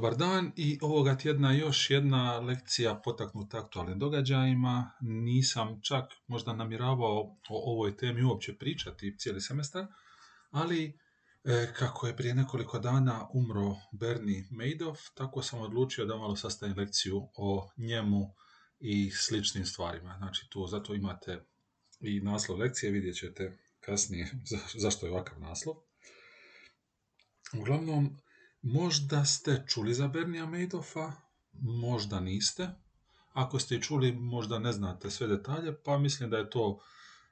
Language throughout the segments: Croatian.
Dobar dan i ovoga tjedna još jedna lekcija potaknuta aktualnim događajima. Nisam čak možda namjeravao o ovoj temi uopće pričati cijeli semestar, ali e, kako je prije nekoliko dana umro Bernie Madoff, tako sam odlučio da malo sastavim lekciju o njemu i sličnim stvarima. Znači tu zato imate i naslov lekcije, vidjet ćete kasnije zašto je ovakav naslov. Uglavnom, Možda ste čuli za Bernija Madoffa, možda niste. Ako ste čuli, možda ne znate sve detalje, pa mislim da je to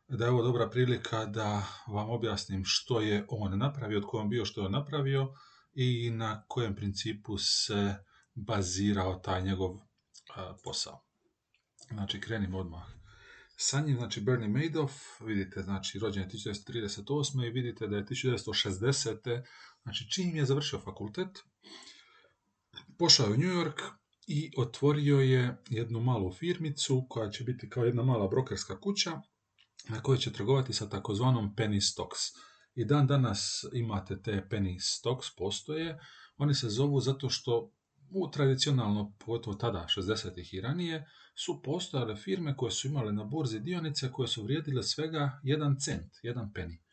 da je ovo dobra prilika da vam objasnim što je on napravio, od kojom bio što je napravio i na kojem principu se bazirao taj njegov posao. Znači, krenimo odmah. Sa njim, znači, Bernie Madoff, vidite, znači, rođen je 1938. i vidite da je 1960 Znači, čim je završio fakultet, pošao je u New York i otvorio je jednu malu firmicu koja će biti kao jedna mala brokerska kuća na kojoj će trgovati sa takozvanom penny stocks. I dan danas imate te penny stocks, postoje. Oni se zovu zato što u tradicionalno, pogotovo tada, 60-ih i ranije, su postojale firme koje su imale na burzi dionice koje su vrijedile svega jedan cent, jedan penny.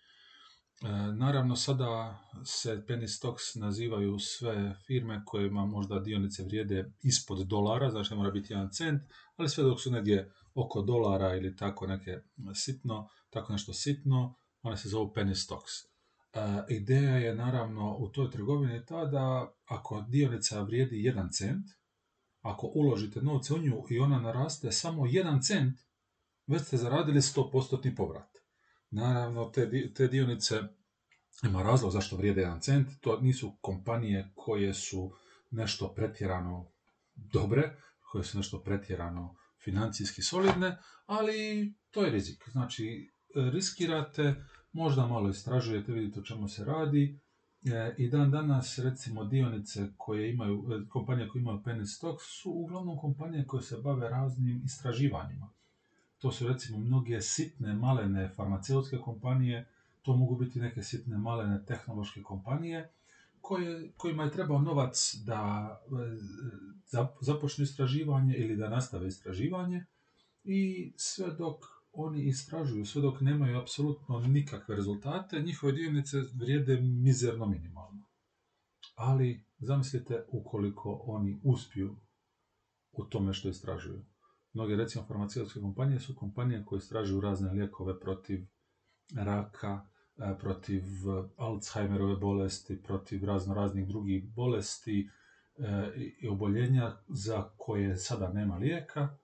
E, naravno, sada se penny stocks nazivaju sve firme kojima možda dionice vrijede ispod dolara, znači mora biti jedan cent, ali sve dok su negdje oko dolara ili tako neke sitno, tako nešto sitno, one se zovu penny stocks. E, ideja je naravno u toj trgovini ta da ako dionica vrijedi jedan cent, ako uložite novce u nju i ona naraste samo jedan cent, već ste zaradili 100% povrat. Naravno, te, te dionice ima razlog zašto vrijede jedan cent, to nisu kompanije koje su nešto pretjerano dobre, koje su nešto pretjerano financijski solidne, ali to je rizik. Znači, riskirate, možda malo istražujete, vidite o čemu se radi, e, i dan danas, recimo, dionice koje imaju, e, kompanije koje imaju penny stock su uglavnom kompanije koje se bave raznim istraživanjima. To su recimo mnoge sitne, malene farmaceutske kompanije, to mogu biti neke sitne, malene tehnološke kompanije koje, kojima je trebao novac da e, započnu istraživanje ili da nastave istraživanje i sve dok oni istražuju, sve dok nemaju apsolutno nikakve rezultate, njihove dionice vrijede mizerno minimalno. Ali zamislite ukoliko oni uspiju u tome što istražuju. Mnoge, recimo, farmaceutske kompanije su kompanije koje istražuju razne lijekove protiv raka, e, protiv Alzheimerove bolesti, protiv razno raznih drugih bolesti e, i oboljenja za koje sada nema lijeka.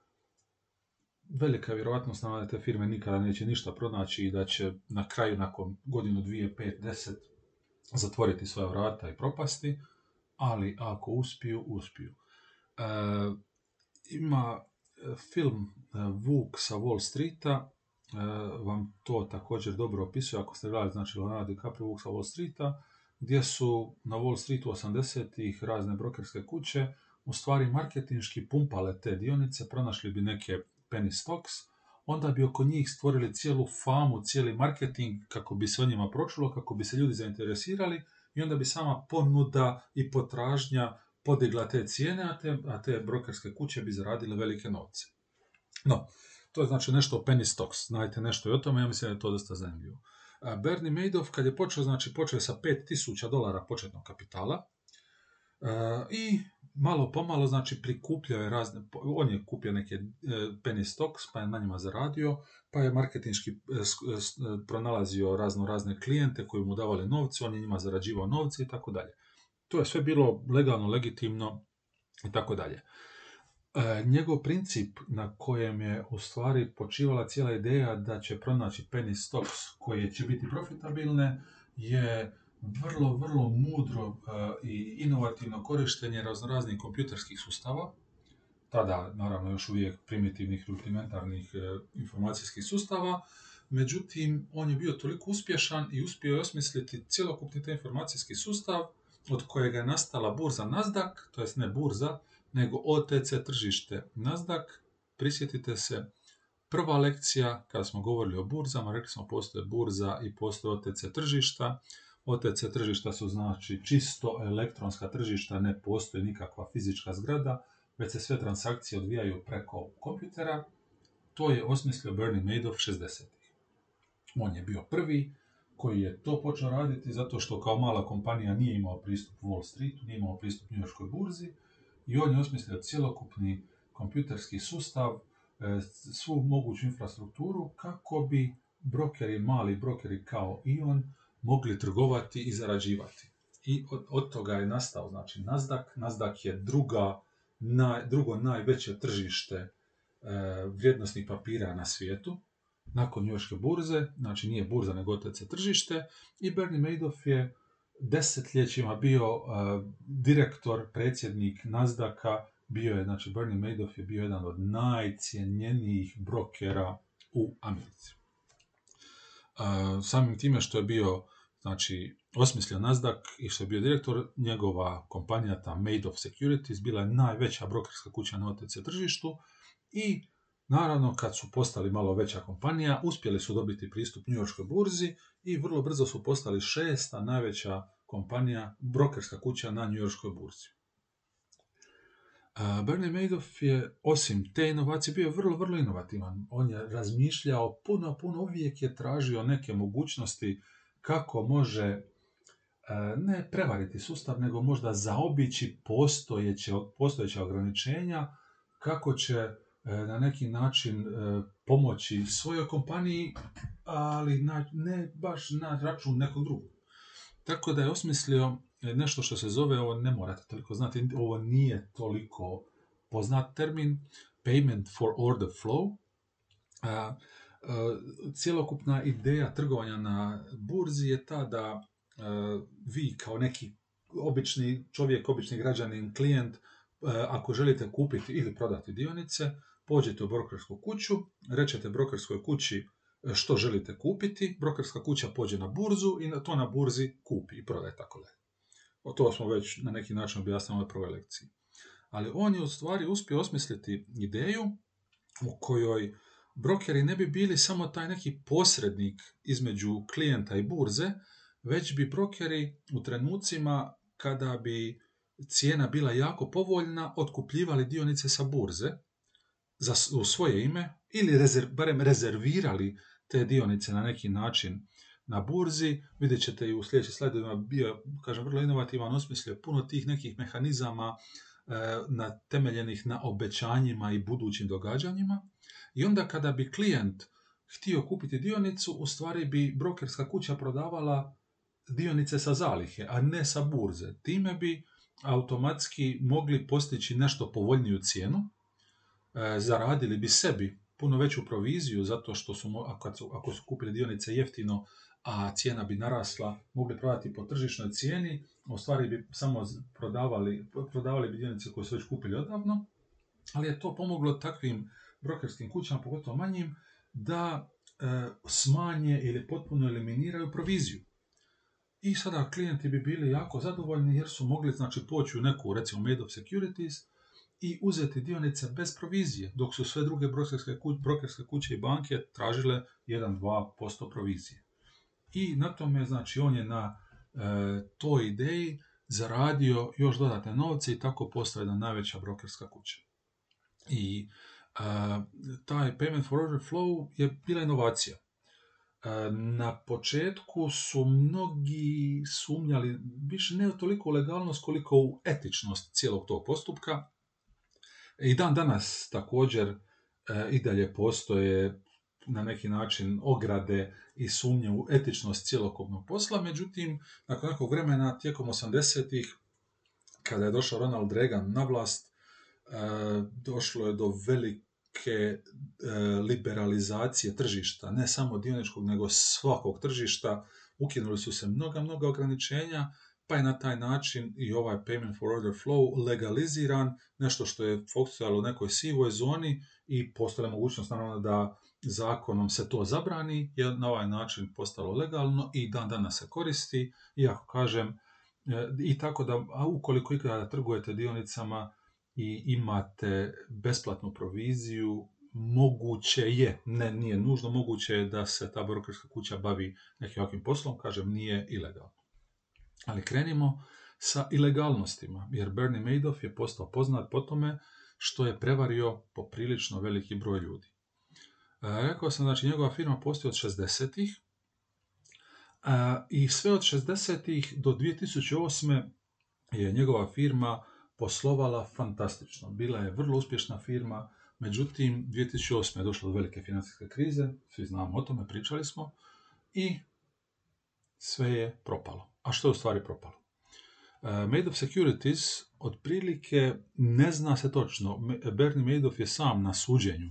Velika je vjerojatnost da te firme nikada neće ništa pronaći i da će na kraju, nakon godinu, dvije, pet, deset, zatvoriti svoja vrata i propasti, ali ako uspiju, uspiju. E, ima film e, Vuk sa Wall Streeta e, vam to također dobro opisuje, ako ste gledali, znači Leonardo DiCaprio Vuk sa Wall Streeta, gdje su na Wall Streetu 80-ih razne brokerske kuće u stvari marketinški pumpale te dionice, pronašli bi neke penny stocks, onda bi oko njih stvorili cijelu famu, cijeli marketing kako bi se o njima pročulo, kako bi se ljudi zainteresirali i onda bi sama ponuda i potražnja podigla te cijene, a te, a te brokerske kuće bi zaradile velike novce. No, to je znači nešto o penny stocks, znajte nešto i o tome, ja mislim da je to dosta zanimljivo. Bernie Madoff kad je počeo, znači počeo je sa 5000 dolara početnog kapitala i malo pomalo, znači prikupljao je razne, on je kupio neke e, penny stocks, pa je na njima zaradio, pa je marketinški e, e, pronalazio razno razne klijente koji mu davali novce, on je njima zarađivao novce i tako dalje. To je sve bilo legalno, legitimno i tako dalje. E, njegov princip na kojem je u stvari počivala cijela ideja da će pronaći penny stocks koje će biti profitabilne je vrlo, vrlo mudro e, i inovativno korištenje raznoraznih kompjuterskih sustava, tada naravno još uvijek primitivnih rudimentarnih e, informacijskih sustava, međutim on je bio toliko uspješan i uspio je osmisliti cjelokupni taj informacijski sustav od kojega je nastala burza Nasdaq, to jest ne burza, nego OTC tržište Nasdaq. Prisjetite se, prva lekcija, kada smo govorili o burzama, rekli smo postoje burza i postoje OTC tržišta. OTC tržišta su znači čisto elektronska tržišta, ne postoji nikakva fizička zgrada, već se sve transakcije odvijaju preko kompjutera. To je osmislio Bernie Madoff 60-ih. On je bio prvi koji je to počeo raditi zato što kao mala kompanija nije imao pristup Wall Streetu, nije imao pristup New Yorkskoj burzi i on je osmislio cjelokupni kompjuterski sustav, e, svu moguću infrastrukturu kako bi brokeri, mali brokeri kao i on, mogli trgovati i zarađivati. I od, od toga je nastao znači Nasdaq. Nasdaq je druga, naj, drugo najveće tržište e, vrijednostnih papira na svijetu nakon njujorške burze, znači nije burza nego OTC tržište i Bernie Madoff je desetljećima bio uh, direktor, predsjednik Nasdaqa, bio je, znači Bernie Madoff je bio jedan od najcijenjenijih brokera u Americi. Uh, samim time što je bio znači, osmislio Nasdaq i što je bio direktor, njegova kompanija, ta Madoff Securities, bila je najveća brokerska kuća na OTC tržištu i Naravno, kad su postali malo veća kompanija, uspjeli su dobiti pristup New Yorkskoj burzi i vrlo brzo su postali šesta najveća kompanija, brokerska kuća na New Yorkskoj burzi. Bernie Madoff je, osim te inovacije, bio vrlo, vrlo inovativan. On je razmišljao puno, puno, uvijek je tražio neke mogućnosti kako može ne prevariti sustav, nego možda zaobići postojeće, postojeća ograničenja, kako će na neki način e, pomoći svojoj kompaniji, ali ne baš na račun nekog drugog. Tako da je osmislio nešto što se zove, ovo ne morate toliko znati, ovo nije toliko poznat termin, payment for order flow. A, a, cjelokupna ideja trgovanja na burzi je ta da vi kao neki obični čovjek, obični građanin, klijent, ako želite kupiti ili prodati dionice, pođete u brokersku kuću, rečete brokerskoj kući e, što želite kupiti, brokerska kuća pođe na burzu i to na burzi kupi i prodaje tako dalje. O to smo već na neki način objasnili u prvoj lekciji. Ali on je u stvari uspio osmisliti ideju u kojoj brokeri ne bi bili samo taj neki posrednik između klijenta i burze, već bi brokeri u trenucima kada bi cijena bila jako povoljna, otkupljivali dionice sa burze za, u svoje ime ili rezerv, barem rezervirali te dionice na neki način na burzi. Vidjet ćete i u sljedećim slajdovima bio, kažem, vrlo inovativan, osmislio puno tih nekih mehanizama e, na, temeljenih na obećanjima i budućim događanjima. I onda kada bi klijent htio kupiti dionicu, u stvari bi brokerska kuća prodavala dionice sa zalihe, a ne sa burze. Time bi automatski mogli postići nešto povoljniju cijenu, zaradili bi sebi puno veću proviziju zato što su, ako su, kupili dionice jeftino, a cijena bi narasla, mogli prodati po tržišnoj cijeni, u stvari bi samo prodavali, prodavali bi dionice koje su već kupili odavno, ali je to pomoglo takvim brokerskim kućama, pogotovo manjim, da e, smanje ili potpuno eliminiraju proviziju. I sada klijenti bi bili jako zadovoljni jer su mogli znači, poći u neku, recimo Madoff Securities, i uzeti dionice bez provizije, dok su sve druge brokerske, kuće, brokerske kuće i banke tražile 1-2% provizije. I na tome, znači, on je na e, toj ideji zaradio još dodatne novce i tako postao jedna najveća brokerska kuća. I e, taj payment for order flow je bila inovacija. E, na početku su mnogi sumnjali više ne toliko u legalnost koliko u etičnost cijelog tog postupka, i dan danas također e, i dalje postoje na neki način ograde i sumnje u etičnost cjelokupnog posla, međutim, nakon nekog vremena, tijekom 80-ih, kada je došao Ronald Reagan na vlast, e, došlo je do velike e, liberalizacije tržišta, ne samo dioničkog, nego svakog tržišta. Ukinuli su se mnoga, mnoga ograničenja, pa je na taj način i ovaj payment for order flow legaliziran, nešto što je fokusiralo u nekoj sivoj zoni i postala mogućnost naravno da zakonom se to zabrani, jer na ovaj način postalo legalno i dan danas se koristi, iako kažem, e, i tako da, a ukoliko ikada trgujete dionicama i imate besplatnu proviziju, moguće je, ne, nije nužno, moguće je da se ta brokerska kuća bavi nekim ovakvim poslom, kažem, nije ilegalno. Ali krenimo sa ilegalnostima, jer Bernie Madoff je postao poznat po tome što je prevario poprilično veliki broj ljudi. E, rekao sam, znači, njegova firma postoji od 60-ih i sve od 60-ih do 2008. je njegova firma poslovala fantastično. Bila je vrlo uspješna firma, međutim 2008. je došlo do velike financijske krize, svi znamo o tome, pričali smo, i sve je propalo. A što je u stvari propalo? Uh, Madoff Securities otprilike ne zna se točno. Bernie Madoff je sam na suđenju,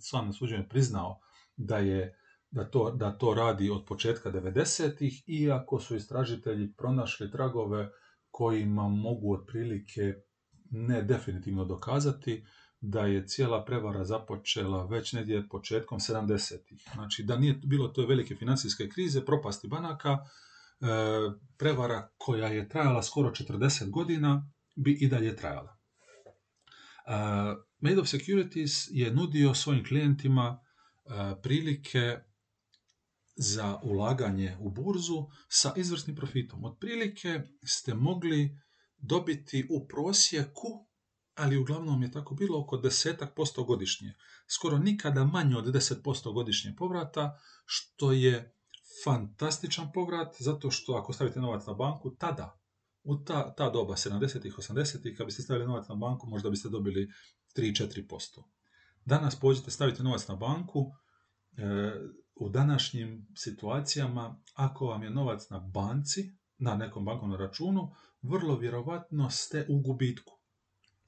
sam na suđenju priznao da je da to, da to radi od početka 90-ih, iako su istražitelji pronašli tragove kojima mogu otprilike ne definitivno dokazati da je cijela prevara započela već negdje početkom 70-ih. Znači da nije bilo to velike financijske krize, propasti banaka, e, prevara koja je trajala skoro 40 godina bi i dalje trajala. E, Made of Securities je nudio svojim klijentima e, prilike za ulaganje u burzu sa izvrsnim profitom. Otprilike ste mogli dobiti u prosjeku, ali uglavnom je tako bilo, oko desetak posto godišnje. Skoro nikada manje od 10% godišnje povrata, što je fantastičan povrat, zato što ako stavite novac na banku, tada, u ta, ta doba, 70-ih, 80-ih, kad biste stavili novac na banku, možda biste dobili 3-4%. Danas pođete, stavite novac na banku, e, u današnjim situacijama, ako vam je novac na banci, na nekom bankovnom računu, vrlo vjerovatno ste u gubitku.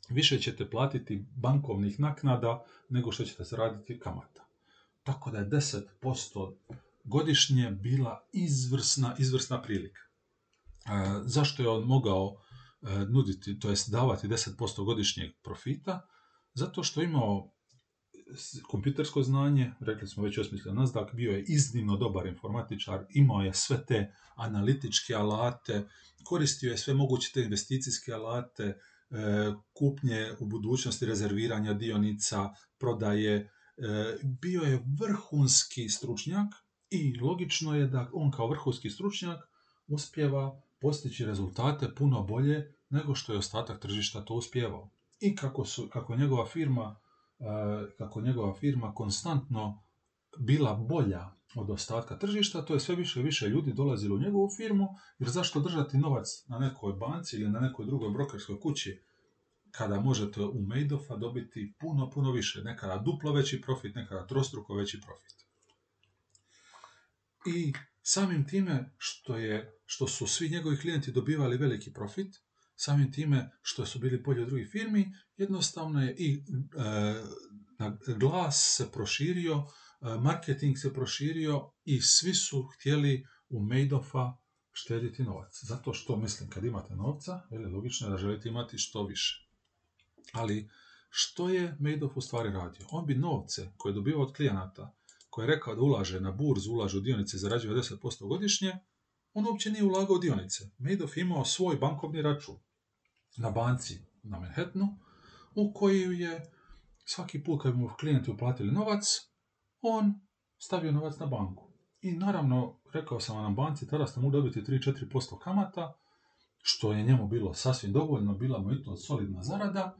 Više ćete platiti bankovnih naknada nego što ćete zaraditi kamata. Tako da je 10% godišnje bila izvrsna, izvrsna prilika. E, zašto je on mogao e, nuditi, to jest davati 10% godišnjeg profita? Zato što imao kompjutersko znanje, rekli smo već osmislio Nasdaq, bio je iznimno dobar informatičar, imao je sve te analitičke alate, koristio je sve moguće te investicijske alate, e, kupnje u budućnosti, rezerviranja dionica, prodaje, e, bio je vrhunski stručnjak i logično je da on kao vrhunski stručnjak uspjeva postići rezultate puno bolje nego što je ostatak tržišta to uspjevao. I kako, su, kako njegova firma kako njegova firma konstantno bila bolja od ostatka tržišta, to je sve više i više ljudi dolazilo u njegovu firmu, jer zašto držati novac na nekoj banci ili na nekoj drugoj brokerskoj kući kada možete u Madoffa dobiti puno, puno više, nekada duplo veći profit, nekada trostruko veći profit. I samim time što, je, što su svi njegovi klijenti dobivali veliki profit, samim time što su bili bolji od drugih firmi, jednostavno je i e, glas se proširio, e, marketing se proširio i svi su htjeli u Madoffa štediti novac. Zato što, mislim, kad imate novca, je logično da želite imati što više. Ali, što je Madoff u stvari radio? On bi novce koje je dobivao od klijenata, koje je rekao da ulaže na burzu, ulaže u dionice, zarađuje 10% godišnje, on uopće nije ulagao dionice. Madoff imao svoj bankovni račun na banci na Manhattanu, u koju je svaki put kad mu klijenti uplatili novac, on stavio novac na banku. I naravno, rekao sam vam banci, tada ste mu dobiti 3-4% kamata, što je njemu bilo sasvim dovoljno, bila mu i to solidna zarada,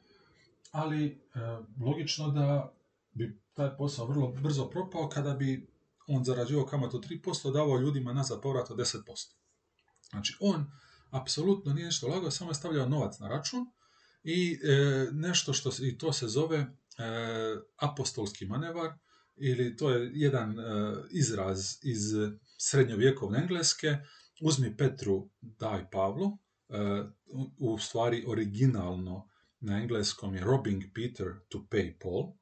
ali e, logično da bi taj posao vrlo brzo propao kada bi on zarađivao kamatu 3%, davao ljudima nazad povrat od 10%. Znači, on apsolutno nije ništa lagao, samo je stavljao novac na račun i e, nešto što i to se zove e, apostolski manevar ili to je jedan e, izraz iz srednjovjekovne engleske uzmi Petru, daj Pavlu, u stvari originalno na engleskom je robbing Peter to pay Paul,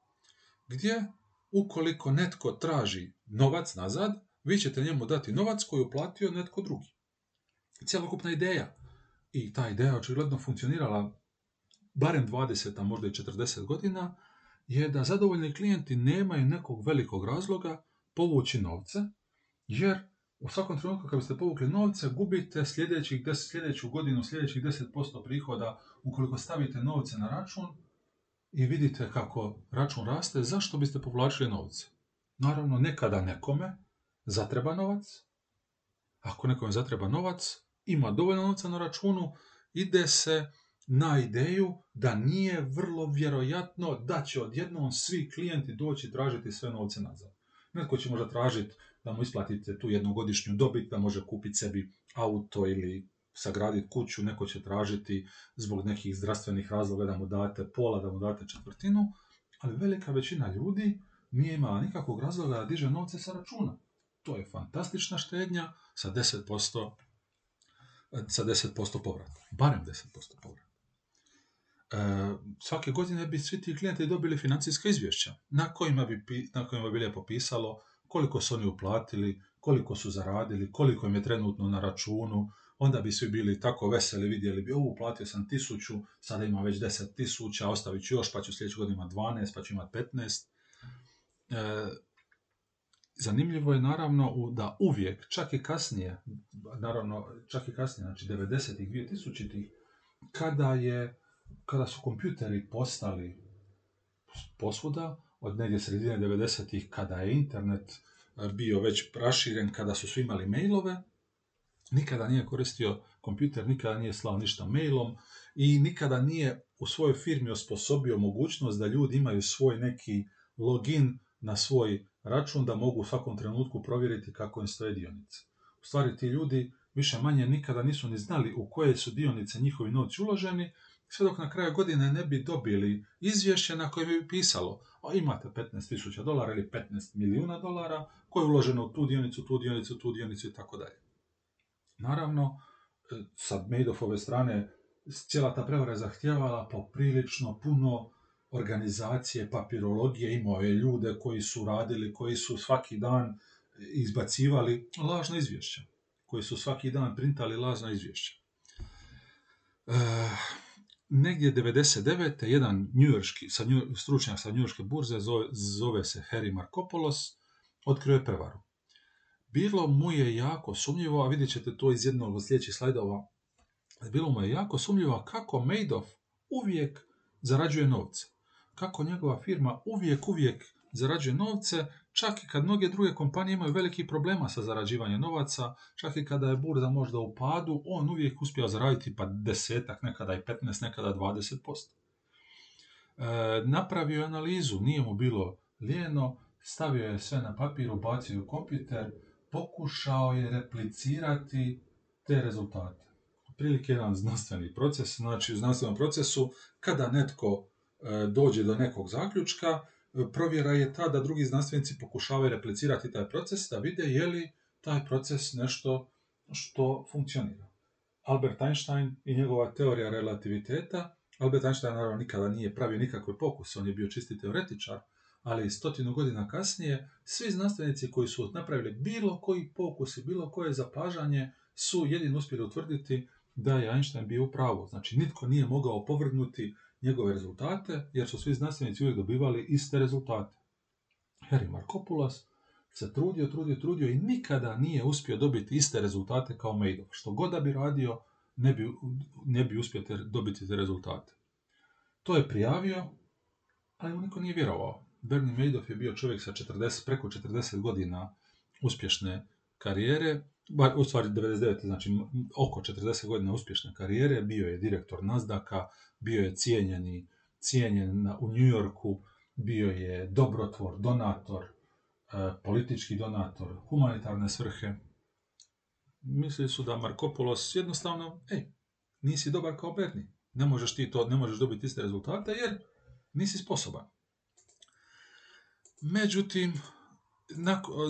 gdje ukoliko netko traži novac nazad, vi ćete njemu dati novac koji je uplatio netko drugi. Cijelokupna ideja i ta ideja očigledno funkcionirala barem 20, a možda i 40 godina, je da zadovoljni klijenti nemaju nekog velikog razloga povući novce, jer u svakom trenutku kad biste povukli novce, gubite sljedećih 10, sljedeću godinu, sljedećih 10% prihoda ukoliko stavite novce na račun i vidite kako račun raste, zašto biste povlačili novce? Naravno, nekada nekome zatreba novac. Ako nekome zatreba novac, ima dovoljno novca na računu, ide se na ideju da nije vrlo vjerojatno da će odjednom svi klijenti doći tražiti sve novce nazad. Netko će možda tražiti da mu isplatite tu jednogodišnju dobit, da može kupiti sebi auto ili sagraditi kuću, neko će tražiti zbog nekih zdravstvenih razloga da mu date pola, da mu date četvrtinu, ali velika većina ljudi nije imala nikakvog razloga da diže novce sa računa. To je fantastična štednja sa 10%, sa 10% povrata. Barem 10% povrata. E, svake godine bi svi ti klijenti dobili financijska izvješća na kojima bi, na kojima bi lijepo pisalo koliko su oni uplatili, koliko su zaradili, koliko im je trenutno na računu, onda bi svi bili tako veseli, vidjeli bi, ovu uplatio sam tisuću, sada ima već deset tisuća, ostavit ću još, pa ću sljedeće godine imati 12, pa ću imati 15. E, zanimljivo je naravno da uvijek, čak i kasnije, naravno čak i kasnije, znači 90-ih, 2000-ih, kada, je, kada su kompjuteri postali posvuda, od negdje sredine 90-ih, kada je internet e, bio već raširen, kada su svi imali mailove, nikada nije koristio kompjuter, nikada nije slao ništa mailom i nikada nije u svojoj firmi osposobio mogućnost da ljudi imaju svoj neki login na svoj račun da mogu u svakom trenutku provjeriti kako im stoje dionice. U stvari ti ljudi više manje nikada nisu ni znali u koje su dionice njihovi novci uloženi, sve dok na kraju godine ne bi dobili izvješće na koje bi pisalo a imate 15.000 dolara ili 15 milijuna dolara koje je uloženo u tu dionicu, tu dionicu, tu dionicu i tako dalje. Naravno, e, sa Madoffove strane cijela ta prevara je zahtijevala poprilično puno organizacije, papirologije, imao je ljude koji su radili, koji su svaki dan izbacivali lažna izvješća, koji su svaki dan printali lažna izvješća. E, negdje 99. jedan njujorski, stručnjak sa njujorske burze, zove, zove se Harry Markopoulos, otkrio je prevaru. Bilo mu je jako sumnjivo, a vidjet ćete to iz jednog od sljedećih slajdova, bilo mu je jako sumnjivo kako Madoff uvijek zarađuje novce. Kako njegova firma uvijek, uvijek zarađuje novce, čak i kad mnoge druge kompanije imaju veliki problema sa zarađivanjem novaca, čak i kada je burza možda u padu, on uvijek uspio zaraditi pa desetak, nekada i 15, nekada 20%. E, napravio analizu, nije mu bilo lijeno, stavio je sve na papir, ubacio u kompjuter, pokušao je replicirati te rezultate. Prilike jedan znanstveni proces, znači u znanstvenom procesu, kada netko e, dođe do nekog zaključka, provjera je ta da drugi znanstvenici pokušavaju replicirati taj proces, da vide je li taj proces nešto što funkcionira. Albert Einstein i njegova teorija relativiteta, Albert Einstein naravno nikada nije pravio nikakve pokuse, on je bio čisti teoretičar, ali stotinu godina kasnije, svi znanstvenici koji su napravili bilo koji pokus i bilo koje zapažanje su jedino uspjeli utvrditi da je Einstein bio u pravu. Znači, nitko nije mogao povrgnuti njegove rezultate, jer su svi znanstvenici uvijek dobivali iste rezultate. Harry Markopoulos se trudio, trudio, trudio i nikada nije uspio dobiti iste rezultate kao Madoff. Što god da bi radio, ne bi, ne bi uspio dobiti te rezultate. To je prijavio, ali mu niko nije vjerovao. Bernie Madoff je bio čovjek sa 40, preko 40 godina uspješne karijere, u stvari 99, znači oko 40 godina uspješne karijere, bio je direktor Nasdaka, bio je cijenjeni, cijenjen u New Yorku, bio je dobrotvor, donator, e, politički donator, humanitarne svrhe. Mislili su da Markopolos jednostavno, ej, nisi dobar kao Berni. Ne možeš ti to, ne možeš dobiti iste rezultate jer nisi sposoban. Međutim,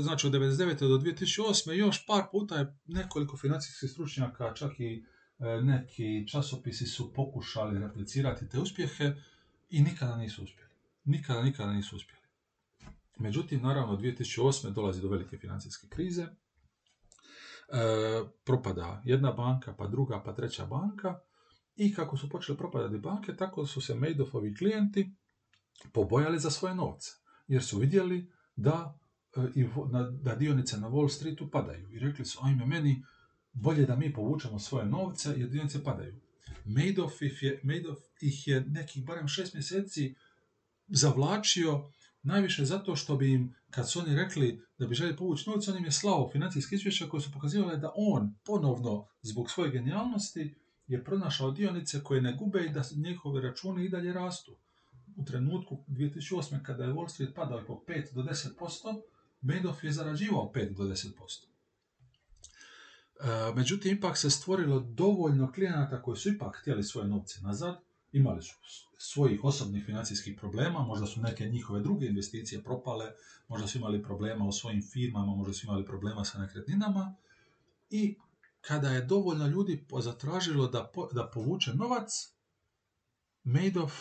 znači od 1999. do 2008. još par puta je nekoliko financijskih stručnjaka, čak i e, neki časopisi su pokušali replicirati te uspjehe i nikada nisu uspjeli. Nikada, nikada nisu uspjeli. Međutim, naravno, 2008. dolazi do velike financijske krize. E, propada jedna banka, pa druga, pa treća banka. I kako su počele propadati banke, tako su se Madoffovi klijenti pobojali za svoje novce. Jer su vidjeli da i da dionice na Wall Streetu padaju. I rekli su, ajme meni, bolje da mi povučemo svoje novce jer dionice padaju. Madoff ih je, Madoff ih je nekih barem šest mjeseci zavlačio Najviše zato što bi im, kad su oni rekli da bi želi povući novce, on im je slao financijske izvješća koje su pokazivale da on ponovno, zbog svoje genijalnosti, je pronašao dionice koje ne gube i da njihove računi i dalje rastu. U trenutku 2008. kada je Wall Street padao po 5 do 10%, Madoff je zarađivao 5 do 10%. E, međutim, ipak se stvorilo dovoljno klijenata koji su ipak htjeli svoje novce nazad, imali su svojih osobnih financijskih problema, možda su neke njihove druge investicije propale, možda su imali problema u svojim firmama, možda su imali problema sa nekretninama i kada je dovoljno ljudi zatražilo da, da povuče novac, Madoff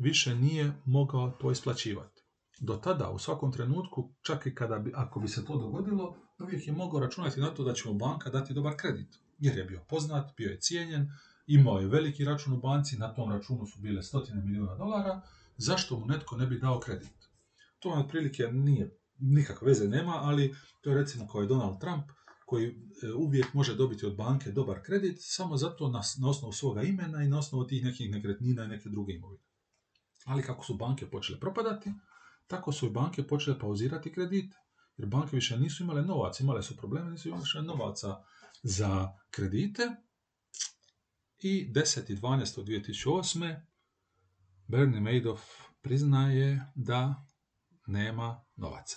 više nije mogao to isplaćivati. Do tada, u svakom trenutku, čak i kada bi, ako bi se to dogodilo, uvijek je mogao računati na to da će mu banka dati dobar kredit. Jer je bio poznat, bio je cijenjen, imao je veliki račun u banci, na tom računu su bile stotine milijuna dolara, zašto mu netko ne bi dao kredit? To otprilike nije, nikakve veze nema, ali to je recimo kao je Donald Trump, koji e, uvijek može dobiti od banke dobar kredit samo zato na, na osnovu svoga imena i na osnovu tih nekih nekretnina i neke druge imovine. Ali kako su banke počele propadati, tako su i banke počele pauzirati kredite. Jer banke više nisu imale novac, imale su probleme, nisu imale novaca za kredite. I 10.12.2008. Bernie Madoff priznaje da nema novaca.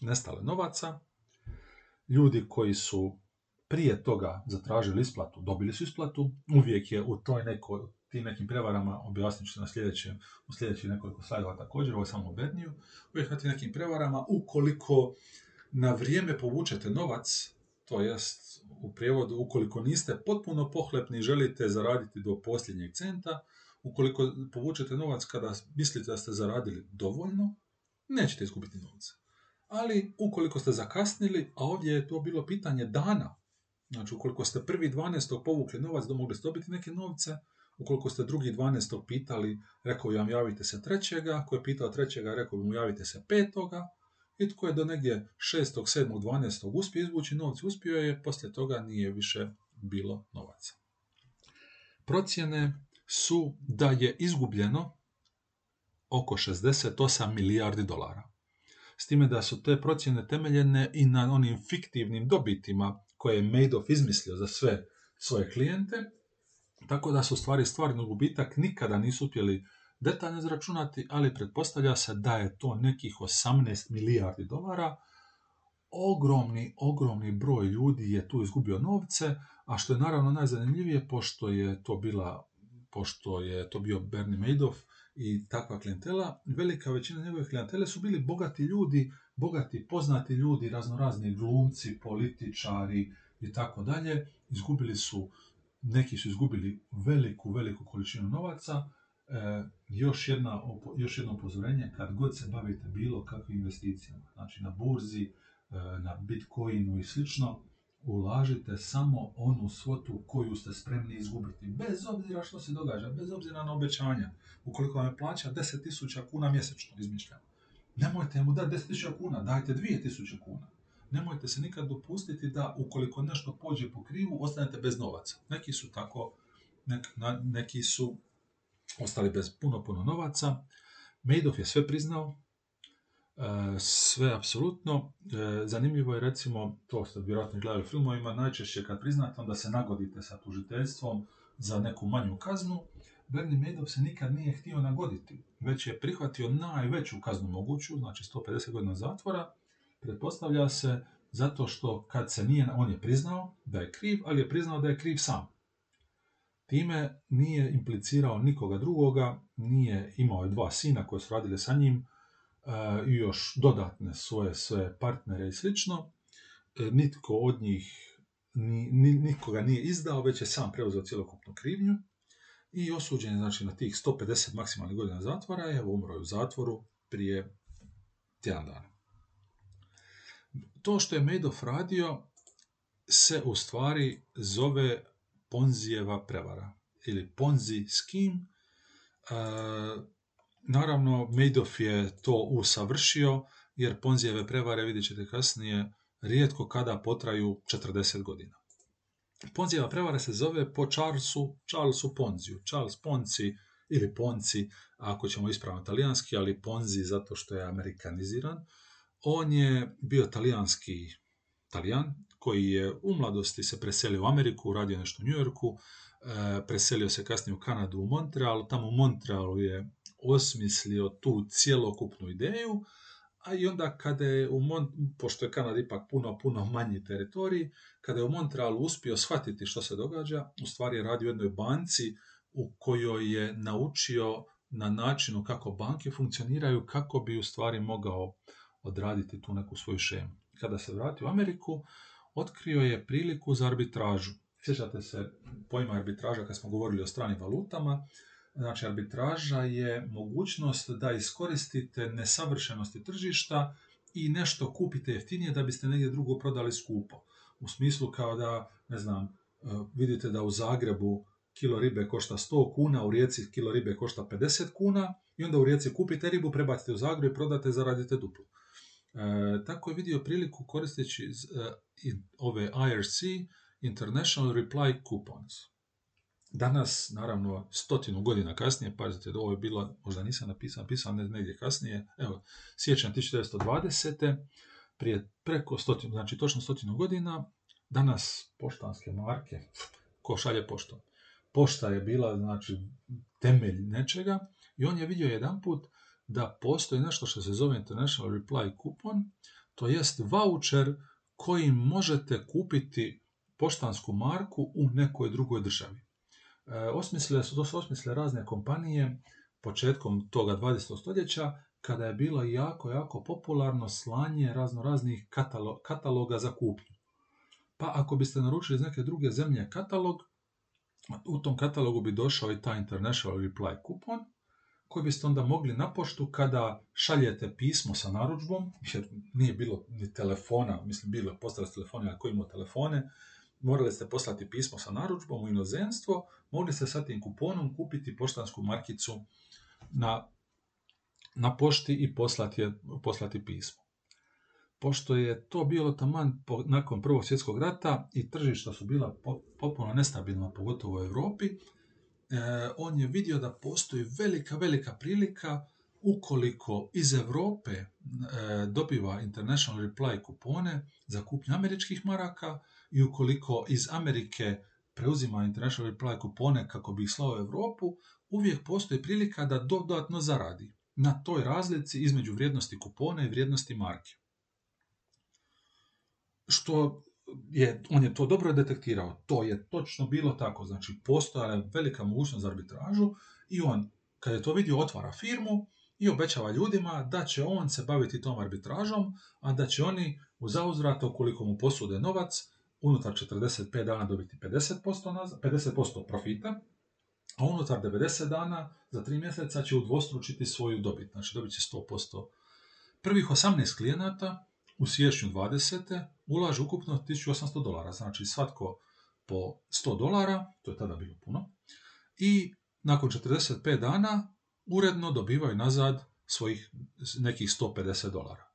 Nestale novaca, ljudi koji su prije toga zatražili isplatu, dobili su isplatu, uvijek je u toj nekoj, tim nekim prevarama, objasnit ću na sljedećem, u sljedećih nekoliko slajdova također, ovo je samo bedniju, uvijek na tim nekim prevarama, ukoliko na vrijeme povučete novac, to jest u prijevodu, ukoliko niste potpuno pohlepni i želite zaraditi do posljednjeg centa, ukoliko povučete novac kada mislite da ste zaradili dovoljno, nećete izgubiti novca ali ukoliko ste zakasnili, a ovdje je to bilo pitanje dana, znači ukoliko ste prvi 12. povukli novac, da mogli ste dobiti neke novce, ukoliko ste drugi 12. pitali, rekao bi vam javite se trećega, ako je pitao trećega, rekao bi javite se petoga, i tko je do negdje 6. 7. 12. uspio izvući novce, uspio je, poslije toga nije više bilo novaca. Procjene su da je izgubljeno oko 68 milijardi dolara s time da su te procjene temeljene i na onim fiktivnim dobitima koje je Madoff izmislio za sve svoje klijente, tako da su stvari stvarno gubitak nikada nisu uspjeli detaljno izračunati, ali pretpostavlja se da je to nekih 18 milijardi dolara. Ogromni, ogromni broj ljudi je tu izgubio novce, a što je naravno najzanimljivije, pošto je to bila pošto je to bio Bernie Madoff, i takva klijentela, velika većina njegove klijentele su bili bogati ljudi, bogati, poznati ljudi, raznorazni glumci, političari i tako dalje. Izgubili su, neki su izgubili veliku, veliku količinu novaca. E, još, jedna, još jedno upozorenje, kad god se bavite bilo kakvim investicijama, znači na burzi, e, na bitcoinu i slično, ulažite samo onu svotu koju ste spremni izgubiti, bez obzira što se događa, bez obzira na obećanja. Ukoliko vam je plaća 10.000 kuna mjesečno, izmišljam, nemojte mu dati 10.000 kuna, dajte 2.000 kuna. Nemojte se nikad dopustiti da ukoliko nešto pođe po krivu, ostanete bez novaca. Neki su tako, neki su ostali bez puno, puno novaca. Madoff je sve priznao, sve apsolutno. E, zanimljivo je recimo, to ste vjerojatno gledali u filmovima, najčešće kad priznate onda se nagodite sa tužiteljstvom za neku manju kaznu. Bernie Madoff se nikad nije htio nagoditi, već je prihvatio najveću kaznu moguću, znači 150 godina zatvora. Pretpostavlja se zato što kad se nije, on je priznao da je kriv, ali je priznao da je kriv sam. Time nije implicirao nikoga drugoga, nije imao je dva sina koji su radili sa njim, i još dodatne svoje sve partnere i slično. E, nitko od njih ni, nikoga nije izdao, već je sam preuzeo cjelokupnu krivnju i osuđen je znači, na tih 150 maksimalnih godina zatvora evo umro je u zatvoru prije tjedan dana. To što je Madoff radio se u stvari zove Ponzijeva prevara ili Ponzi skim. Naravno, Madoff je to usavršio, jer Ponzijeve prevare, vidjet ćete kasnije, rijetko kada potraju 40 godina. Ponzijeva prevara se zove po Charlesu, Charlesu Ponziju. Charles Ponzi ili Ponci, ako ćemo ispravno talijanski, ali Ponzi zato što je amerikaniziran. On je bio talijanski talijan, koji je u mladosti se preselio u Ameriku, radio nešto u New Yorku, e, preselio se kasnije u Kanadu, u Montreal, tamo u Montrealu je osmislio tu cjelokupnu ideju, a i onda kada je, u pošto je Kanada ipak puno, puno manji teritorij, kada je u Montrealu uspio shvatiti što se događa, u stvari je radio u jednoj banci u kojoj je naučio na načinu kako banke funkcioniraju, kako bi u stvari mogao odraditi tu neku svoju šemu. Kada se vratio u Ameriku, otkrio je priliku za arbitražu. Sjećate se pojma arbitraža kad smo govorili o stranim valutama, Znači, arbitraža je mogućnost da iskoristite nesavršenosti tržišta i nešto kupite jeftinije da biste negdje drugo prodali skupo. U smislu kao da, ne znam, e, vidite da u Zagrebu kilo ribe košta 100 kuna, u Rijeci kilo ribe košta 50 kuna i onda u Rijeci kupite ribu, prebacite u Zagreb i prodate, zaradite duplo. E, tako je vidio priliku koristeći e, ove IRC, International Reply Coupons. Danas, naravno, stotinu godina kasnije, pazite, ovo je bilo, možda nisam napisao, napisao negdje kasnije, evo, sjećam 1920. prije preko stotinu, znači točno stotinu godina, danas poštanske marke, ko šalje poštom. Pošta je bila, znači, temelj nečega i on je vidio jedan put da postoji nešto što se zove International Reply Coupon, to jest voucher kojim možete kupiti poštansku marku u nekoj drugoj državi. E, osmislile su, to su osmislile razne kompanije početkom toga 20. stoljeća, kada je bilo jako, jako popularno slanje razno raznih kataloga za kupnju. Pa ako biste naručili iz neke druge zemlje katalog, u tom katalogu bi došao i taj International Reply kupon, koji biste onda mogli na poštu kada šaljete pismo sa narudžbom, jer nije bilo ni telefona, mislim bilo postali telefoni, ako imao telefone, morali ste poslati pismo sa narudžbom u inozemstvo, mogli ste sa tim kuponom kupiti poštansku markicu na, na pošti i poslati, poslati pismo. Pošto je to bilo taman nakon Prvog svjetskog rata i tržišta su bila potpuno nestabilna, pogotovo u Europi, e, on je vidio da postoji velika, velika prilika ukoliko iz Europe e, dobiva International Reply kupone za kupnju američkih maraka, i ukoliko iz Amerike preuzima International Reply kupone kako bi ih slao u Europu, uvijek postoji prilika da dodatno zaradi na toj razlici između vrijednosti kupona i vrijednosti marke. Što je, on je to dobro detektirao, to je točno bilo tako, znači postojala je velika mogućnost za arbitražu i on, kad je to vidio, otvara firmu i obećava ljudima da će on se baviti tom arbitražom, a da će oni u zauzvrat, ukoliko mu posude novac, unutar 45 dana dobiti 50%, 50% profita, a unutar 90 dana za 3 mjeseca će udvostručiti svoju dobit, znači dobit će 100%. Prvih 18 klijenata u siječnju 20. ulažu ukupno 1800 dolara, znači svatko po 100 dolara, to je tada bilo puno, i nakon 45 dana uredno dobivaju nazad svojih nekih 150 dolara.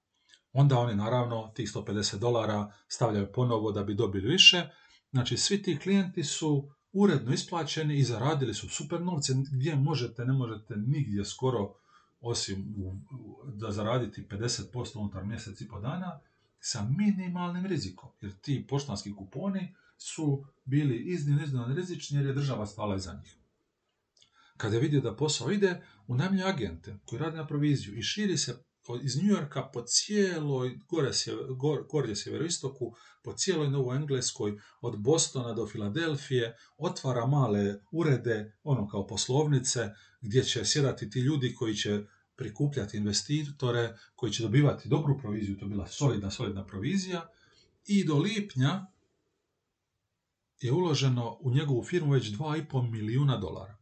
Onda oni naravno tih 150 dolara stavljaju ponovo da bi dobili više. Znači svi ti klijenti su uredno isplaćeni i zaradili su super novce gdje možete, ne možete nigdje skoro osim da zaraditi 50% unutar mjesec i po dana sa minimalnim rizikom. Jer ti poštanski kuponi su bili iznimno, iznimno rizični jer je država stala iza njih. Kada je vidio da posao ide, unajmljuje agente koji rade na proviziju i širi se iz New Yorka po cijeloj, gore, gore, gore sjeveroistoku, po cijeloj Novoj Engleskoj, od Bostona do Filadelfije, otvara male urede, ono kao poslovnice, gdje će sjedati ti ljudi koji će prikupljati investitore, koji će dobivati dobru proviziju, to je bila solidna, solidna provizija, i do lipnja je uloženo u njegovu firmu već 2,5 milijuna dolara.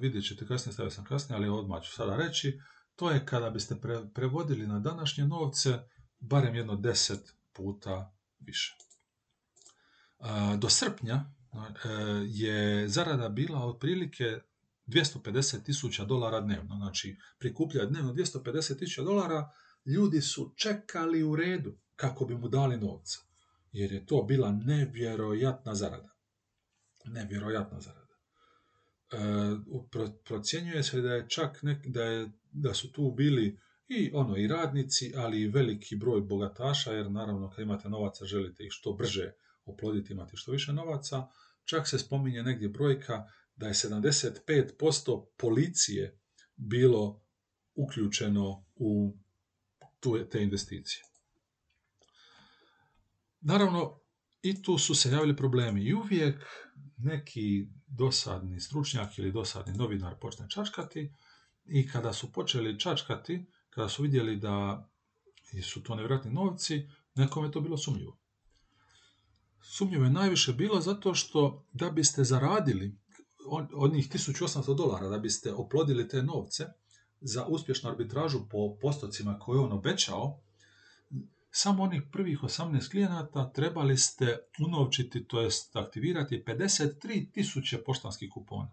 Vidjet ćete kasnije, stavio sam kasnije, ali odmah ću sada reći, to je kada biste prevodili na današnje novce barem jedno deset puta više. Do srpnja e, je zarada bila otprilike 250 tisuća dolara dnevno. Znači, prikuplja dnevno 250 tisuća dolara, ljudi su čekali u redu kako bi mu dali novca. Jer je to bila nevjerojatna zarada. Nevjerojatna zarada. procjenjuje se da je čak da, je, da su tu bili i ono i radnici, ali i veliki broj bogataša, jer naravno kad imate novaca želite ih što brže oploditi, imati što više novaca. Čak se spominje negdje brojka da je 75% policije bilo uključeno u te investicije. Naravno, i tu su se javili problemi. I uvijek neki dosadni stručnjak ili dosadni novinar počne čačkati i kada su počeli čačkati, kada su vidjeli da su to nevjerojatni novci, nekome je to bilo sumnjivo. Sumnjivo je najviše bilo zato što da biste zaradili od njih 1800 dolara, da biste oplodili te novce za uspješnu arbitražu po postocima koje on obećao, samo onih prvih 18 klijenata trebali ste unovčiti, to jest aktivirati 53 tisuće poštanskih kupona.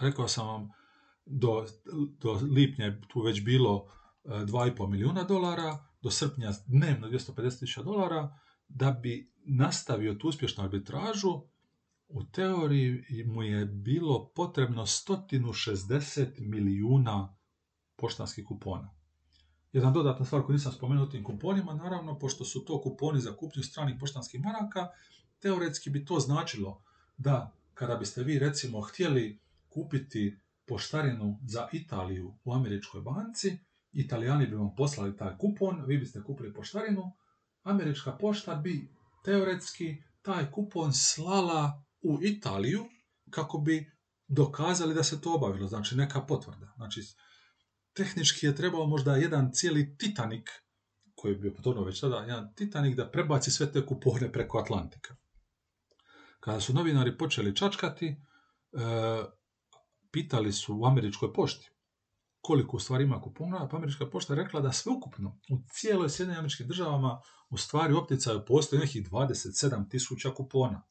Rekao sam vam, do, do lipnja je tu već bilo 2,5 e, milijuna dolara, do srpnja dnevno 250 tisuća dolara, da bi nastavio tu uspješnu arbitražu, u teoriji mu je bilo potrebno 160 milijuna poštanskih kupona. Jedna dodatna stvar koju nisam spomenuo tim kuponima, naravno, pošto su to kuponi za kupnju stranih poštanskih maraka, teoretski bi to značilo da kada biste vi recimo htjeli kupiti poštarinu za Italiju u američkoj banci, Italijani bi vam poslali taj kupon, vi biste kupili poštarinu, američka pošta bi teoretski taj kupon slala u Italiju kako bi dokazali da se to obavilo, znači neka potvrda. Znači, tehnički je trebao možda jedan cijeli Titanik, koji je bio potorno već tada, jedan Titanik da prebaci sve te kupone preko Atlantika. Kada su novinari počeli čačkati, e, pitali su u američkoj pošti koliko u stvari ima kupona, pa američka pošta rekla da sve ukupno u cijeloj Sjedinjenim američkim državama u stvari opticaju postoji nekih 27 tisuća kupona.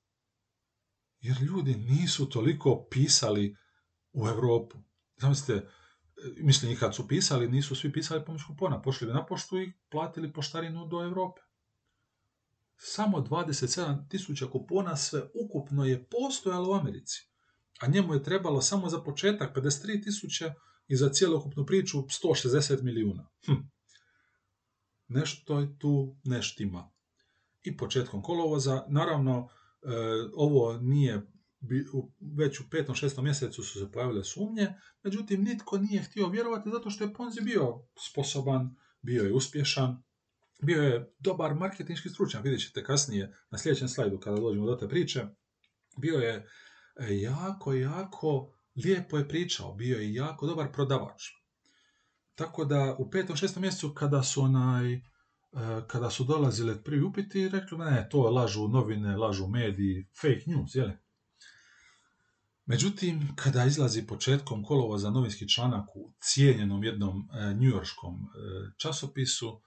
Jer ljudi nisu toliko pisali u Europu. Zamislite, mislim i kad su pisali, nisu svi pisali pomoć kupona. Pošli bi na poštu i platili poštarinu do Europe. Samo 27 tisuća kupona sve ukupno je postojalo u Americi. A njemu je trebalo samo za početak 53 tisuće i za cijelokupnu priču 160 milijuna. Hm. Nešto je tu neštima. I početkom kolovoza, naravno, e, ovo nije već u petom, šestom mjesecu su se pojavile sumnje, međutim nitko nije htio vjerovati zato što je Ponzi bio sposoban, bio je uspješan, bio je dobar marketinški stručnjak, vidjet ćete kasnije na sljedećem slajdu kada dođemo do te priče, bio je jako, jako lijepo je pričao, bio je jako dobar prodavač. Tako da u petom, šestom mjesecu kada su onaj, e, kada su dolazile prvi upiti, rekli ne, to lažu novine, lažu mediji, fake news, jel? Međutim, kada izlazi početkom za novinski članak u cijenjenom jednom e, njujorskom e, časopisu,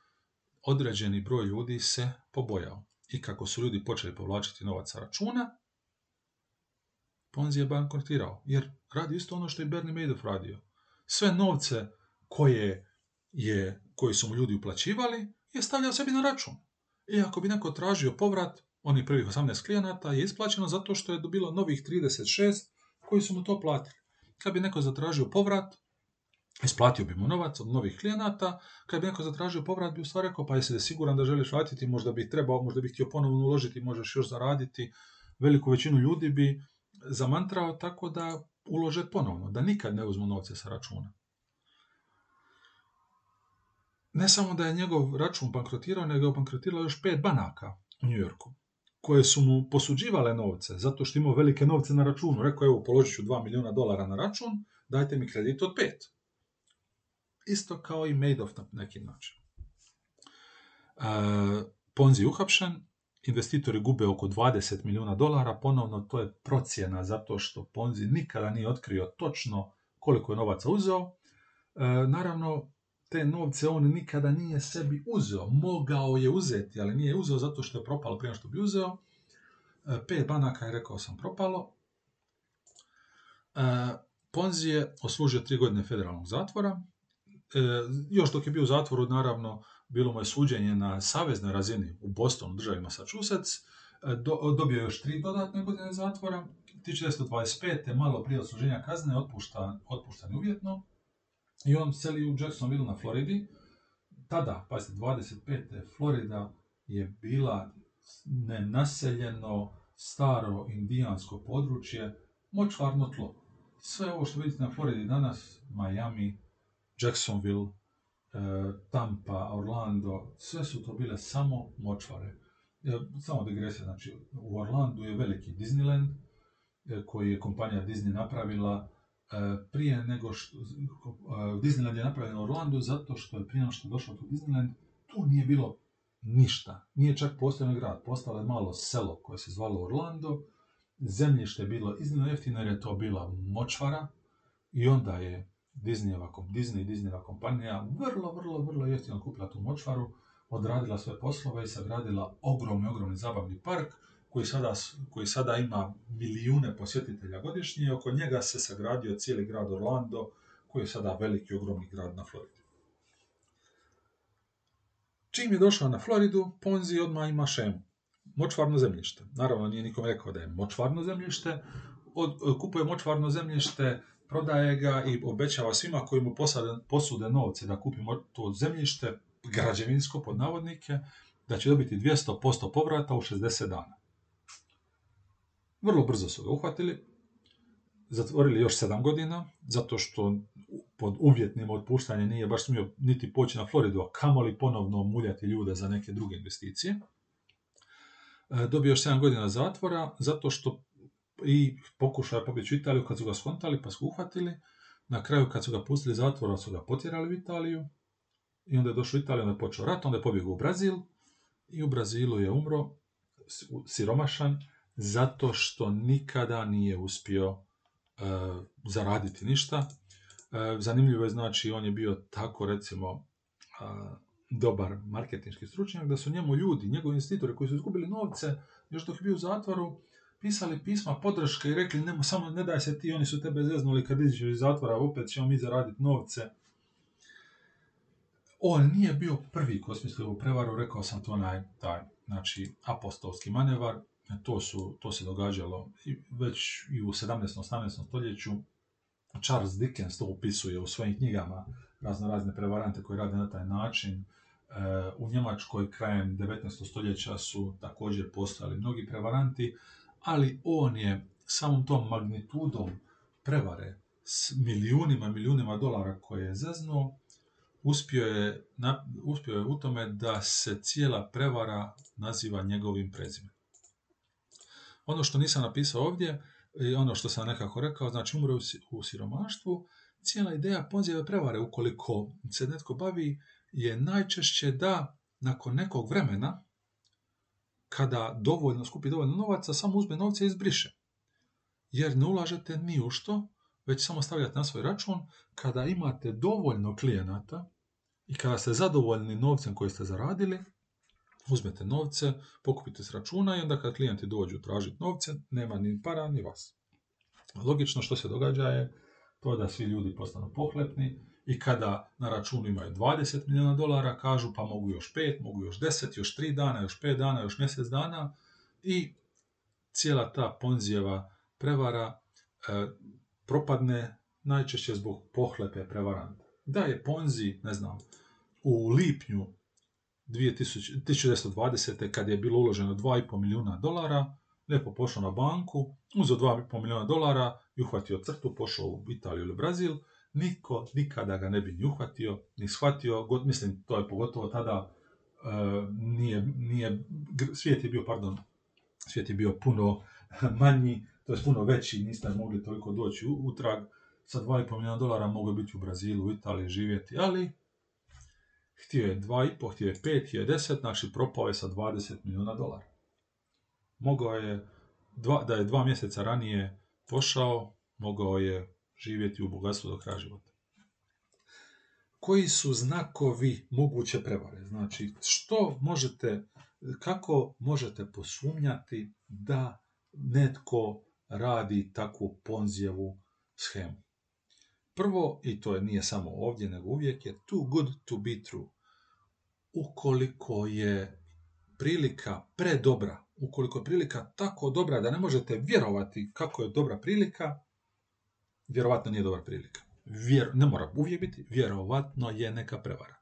određeni broj ljudi se pobojao. I kako su ljudi počeli povlačiti novac sa računa, Ponzi je bankrotirao. Jer radi isto ono što je Bernie Madoff radio. Sve novce koje, je, koje su mu ljudi uplaćivali je stavljao sebi na račun. I ako bi neko tražio povrat, onih prvih 18 klijenata je isplaćeno zato što je dobilo novih 36 koji su mu to platili. Kad bi neko zatražio povrat, isplatio bi mu novac od novih klijenata, kad bi neko zatražio povrat, bi u stvari rekao, pa jesi siguran da želiš vratiti, možda bi trebao, možda bi htio ponovno uložiti, možeš još zaraditi. Veliku većinu ljudi bi zamantrao tako da ulože ponovno, da nikad ne uzmu novce sa računa. Ne samo da je njegov račun bankrotirao, nego je bankrotiralo još pet banaka u New Yorku koje su mu posuđivale novce, zato što imao velike novce na računu. Rekao, evo, položit ću 2 milijuna dolara na račun, dajte mi kredit od 5. Isto kao i Madoff na neki način. E, Ponzi uhapšen, investitori gube oko 20 milijuna dolara, ponovno to je procjena zato što Ponzi nikada nije otkrio točno koliko je novaca uzeo. E, naravno, te novce on nikada nije sebi uzeo. Mogao je uzeti, ali nije uzeo zato što je propalo prije što bi uzeo. E, pet banaka je rekao sam propalo. E, Ponzi je oslužio tri godine federalnog zatvora. E, još dok je bio u zatvoru, naravno, bilo mu je suđenje na saveznoj razini u Bostonu, državi Massachusetts. Dobio je još tri dodatne godine zatvora 1925. malo prije odsluženja kazne otpuštan, otpuštan uvjetno i on seli u Jacksonville na Floridi. Tada, pazite, 25. Florida je bila nenaseljeno staro indijansko područje, močvarno tlo. Sve ovo što vidite na Floridi danas, Miami, Jacksonville, e, Tampa, Orlando, sve su to bile samo močvare. Samo digresija, znači u Orlandu je veliki Disneyland e, koji je kompanija Disney napravila e, prije nego što Disneyland je napravljen u Orlandu zato što je prije nego što je došao tu Disneyland tu nije bilo ništa. Nije čak postojao grad, postalo je malo selo koje se zvalo Orlando, zemljište je bilo iznimno jeftino jer je to bila močvara i onda je Disneyova, Disney, Disneyova kompanija vrlo, vrlo, vrlo jeftino kupila tu močvaru, odradila sve poslove i sagradila ogromni, ogromni zabavni park koji sada, koji sada ima milijune posjetitelja godišnje i oko njega se sagradio cijeli grad Orlando koji je sada veliki, ogromni grad na Floridi. Čim je došao na Floridu, Ponzi odmah ima šemu. Močvarno zemljište. Naravno, nije nikom rekao da je močvarno zemljište. Od, kupuje močvarno zemljište, prodaje ga i obećava svima koji mu posude novce da kupi to zemljište, građevinsko pod navodnike, da će dobiti 200% povrata u 60 dana. Vrlo brzo su ga uhvatili, zatvorili još 7 godina, zato što pod uvjetnim otpuštanjem nije baš smio niti poći na Floridu, a kamoli ponovno muljati ljude za neke druge investicije. E, dobio još 7 godina zatvora, zato što i pokušao je pobjeći u Italiju kad su ga skontali pa su uhvatili. Na kraju kad su ga pustili zatvora su ga potjerali u Italiju i onda je došao u Italiju, onda je počeo rat, onda je pobjegao u Brazil i u Brazilu je umro siromašan zato što nikada nije uspio e, zaraditi ništa. E, zanimljivo je znači on je bio tako recimo dobar marketinški stručnjak da su njemu ljudi, njegovi institutori koji su izgubili novce još dok je bio u zatvoru pisali pisma podrške i rekli nema, samo ne daj se ti, oni su tebe zeznuli kad izađeš iz zatvora, opet ćemo mi zaraditi novce. On nije bio prvi ko smislio u prevaru, rekao sam to onaj, taj, znači, apostolski manevar, to, su, to se događalo već i u 17. 18. stoljeću. Charles Dickens to opisuje u svojim knjigama, razno razne prevarante koji rade na taj način. E, u Njemačkoj krajem 19. stoljeća su također postojali mnogi prevaranti, ali on je samom tom magnitudom prevare s milijunima, milijunima dolara koje je zeznuo, uspio je, uspio je u tome da se cijela prevara naziva njegovim prezimenom. Ono što nisam napisao ovdje, i ono što sam nekako rekao, znači umre u siromaštvu, cijela ideja Ponzijeve prevare, ukoliko se netko bavi, je najčešće da nakon nekog vremena kada dovoljno skupi dovoljno novaca, samo uzme novce i izbriše. Jer ne ulažete ni u što, već samo stavljate na svoj račun. Kada imate dovoljno klijenata i kada ste zadovoljni novcem koji ste zaradili, uzmete novce, pokupite s računa i onda kad klijenti dođu tražiti novce, nema ni para ni vas. Logično što se događa je to da svi ljudi postanu pohlepni i kada na računu imaju 20 milijuna dolara, kažu pa mogu još 5, mogu još 10, još 3 dana, još 5 dana, još mjesec dana i cijela ta Ponzijeva prevara e, propadne najčešće zbog pohlepe prevaranta. Da je Ponzi, ne znam, u lipnju 2000, 1920. kad je bilo uloženo 2,5 milijuna dolara, lijepo pošao na banku, uzeo 2,5 milijuna dolara i uhvatio crtu, pošao u Italiju ili Brazil, niko nikada ga ne bi ni uhvatio, ni shvatio, god, mislim, to je pogotovo tada uh, nije, nije, svijet je bio, pardon, svijet je bio puno manji, to je puno veći, niste mogli toliko doći u, trag, sa 2,5 milijuna dolara mogu biti u Brazilu, u Italiji živjeti, ali htio je 2,5, htio je 5, htio je 10, znači propao je sa 20 milijuna dolara. Mogao je, dva, da je dva mjeseca ranije pošao, mogao je živjeti u bogatstvu do kraja života. Koji su znakovi moguće prevare? Znači, što možete, kako možete posumnjati da netko radi takvu ponzijevu schemu? Prvo, i to je nije samo ovdje, nego uvijek, je too good to be true. Ukoliko je prilika predobra ukoliko je prilika tako dobra da ne možete vjerovati kako je dobra prilika, vjerovatno nije dobra prilika. Vjer, ne mora uvijek biti, vjerovatno je neka prevara.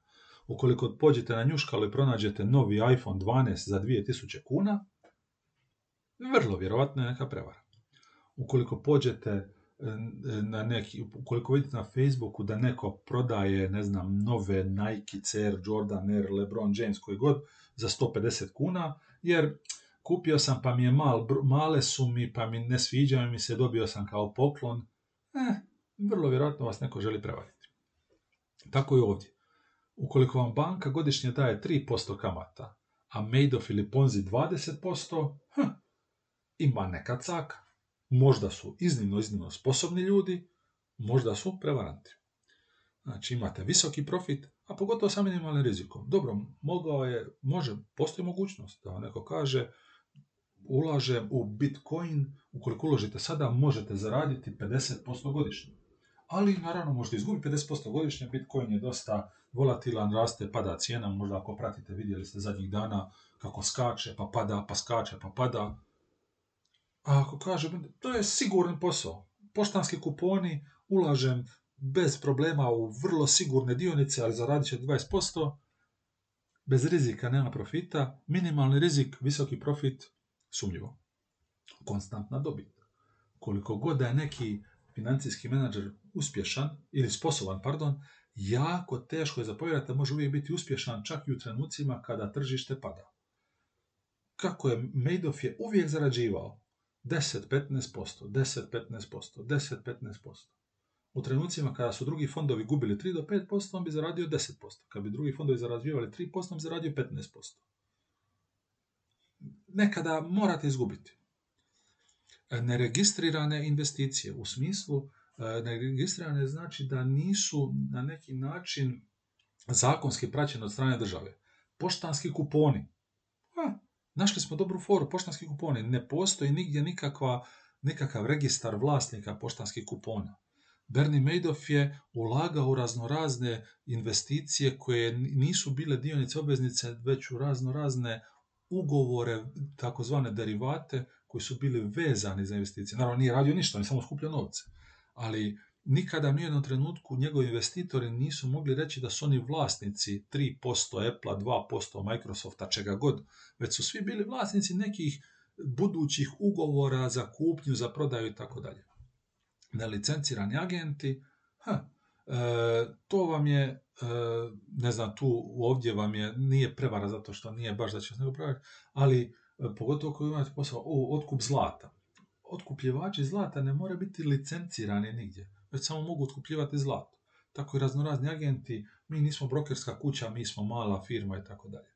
Ukoliko pođete na njuškalu i pronađete novi iPhone 12 za 2000 kuna, vrlo vjerovatno je neka prevara. Ukoliko pođete e, na neki, ukoliko vidite na Facebooku da neko prodaje, ne znam, nove Nike, Air, Jordan Air, LeBron James, koji god, za 150 kuna, jer kupio sam pa mi je mal, male su mi, pa mi ne sviđaju mi se, dobio sam kao poklon, eh, vrlo vjerojatno vas neko želi prevariti. Tako i ovdje. Ukoliko vam banka godišnje daje 3% kamata, a Madoff ili Ponzi 20%, hm, ima neka caka. Možda su iznimno, iznimno sposobni ljudi, možda su prevaranti. Znači imate visoki profit, a pogotovo sa minimalnim rizikom. Dobro, mogao je, može, postoji mogućnost da neko kaže ulažem u Bitcoin, ukoliko uložite sada možete zaraditi 50% godišnje. Ali naravno možete izgubiti 50% godišnje, Bitcoin je dosta volatilan, raste, pada cijena, možda ako pratite vidjeli ste zadnjih dana kako skače, pa pada, pa skače, pa pada. A ako kažem, to je siguran posao. Poštanski kuponi, ulažem bez problema u vrlo sigurne dionice, ali zaradit će 20%, bez rizika nema profita, minimalni rizik, visoki profit, sumnjivo. Konstantna dobit. Koliko god da je neki financijski menadžer uspješan, ili sposoban, pardon, jako teško je zapovjedati da može uvijek biti uspješan čak i u trenucima kada tržište pada. Kako je Madoff je uvijek zarađivao 10-15%, 10-15%, 10-15%. U trenucima kada su drugi fondovi gubili 3 do 5%, on bi zaradio 10%. Kad bi drugi fondovi zarađivali 3%, on bi zaradio 15%. Nekada morate izgubiti. Neregistrirane investicije u smislu e, neregistrirane znači da nisu na neki način zakonski praćene od strane države. Poštanski kuponi. Ha, našli smo dobru foru, poštanski kuponi. Ne postoji nigdje nikakva, nikakav registar vlasnika poštanskih kupona. Bernie Madoff je ulagao u raznorazne investicije koje nisu bile dionice obveznice, već u raznorazne ugovore, takozvane derivate, koji su bili vezani za investicije. Naravno, nije radio ništa, on je samo skupljao novce. Ali nikada u jednom trenutku njegovi investitori nisu mogli reći da su oni vlasnici 3% Apple, 2% Microsofta, čega god, već su svi bili vlasnici nekih budućih ugovora za kupnju, za prodaju i tako dalje nelicencirani agenti, ha, to vam je, e, ne znam, tu ovdje vam je, nije prevara zato što nije baš da će nego prevariti, ali e, pogotovo ako imate posao, o, otkup zlata. Otkupljivači zlata ne mora biti licencirani nigdje, već samo mogu otkupljivati zlato. Tako i raznorazni agenti, mi nismo brokerska kuća, mi smo mala firma i tako dalje.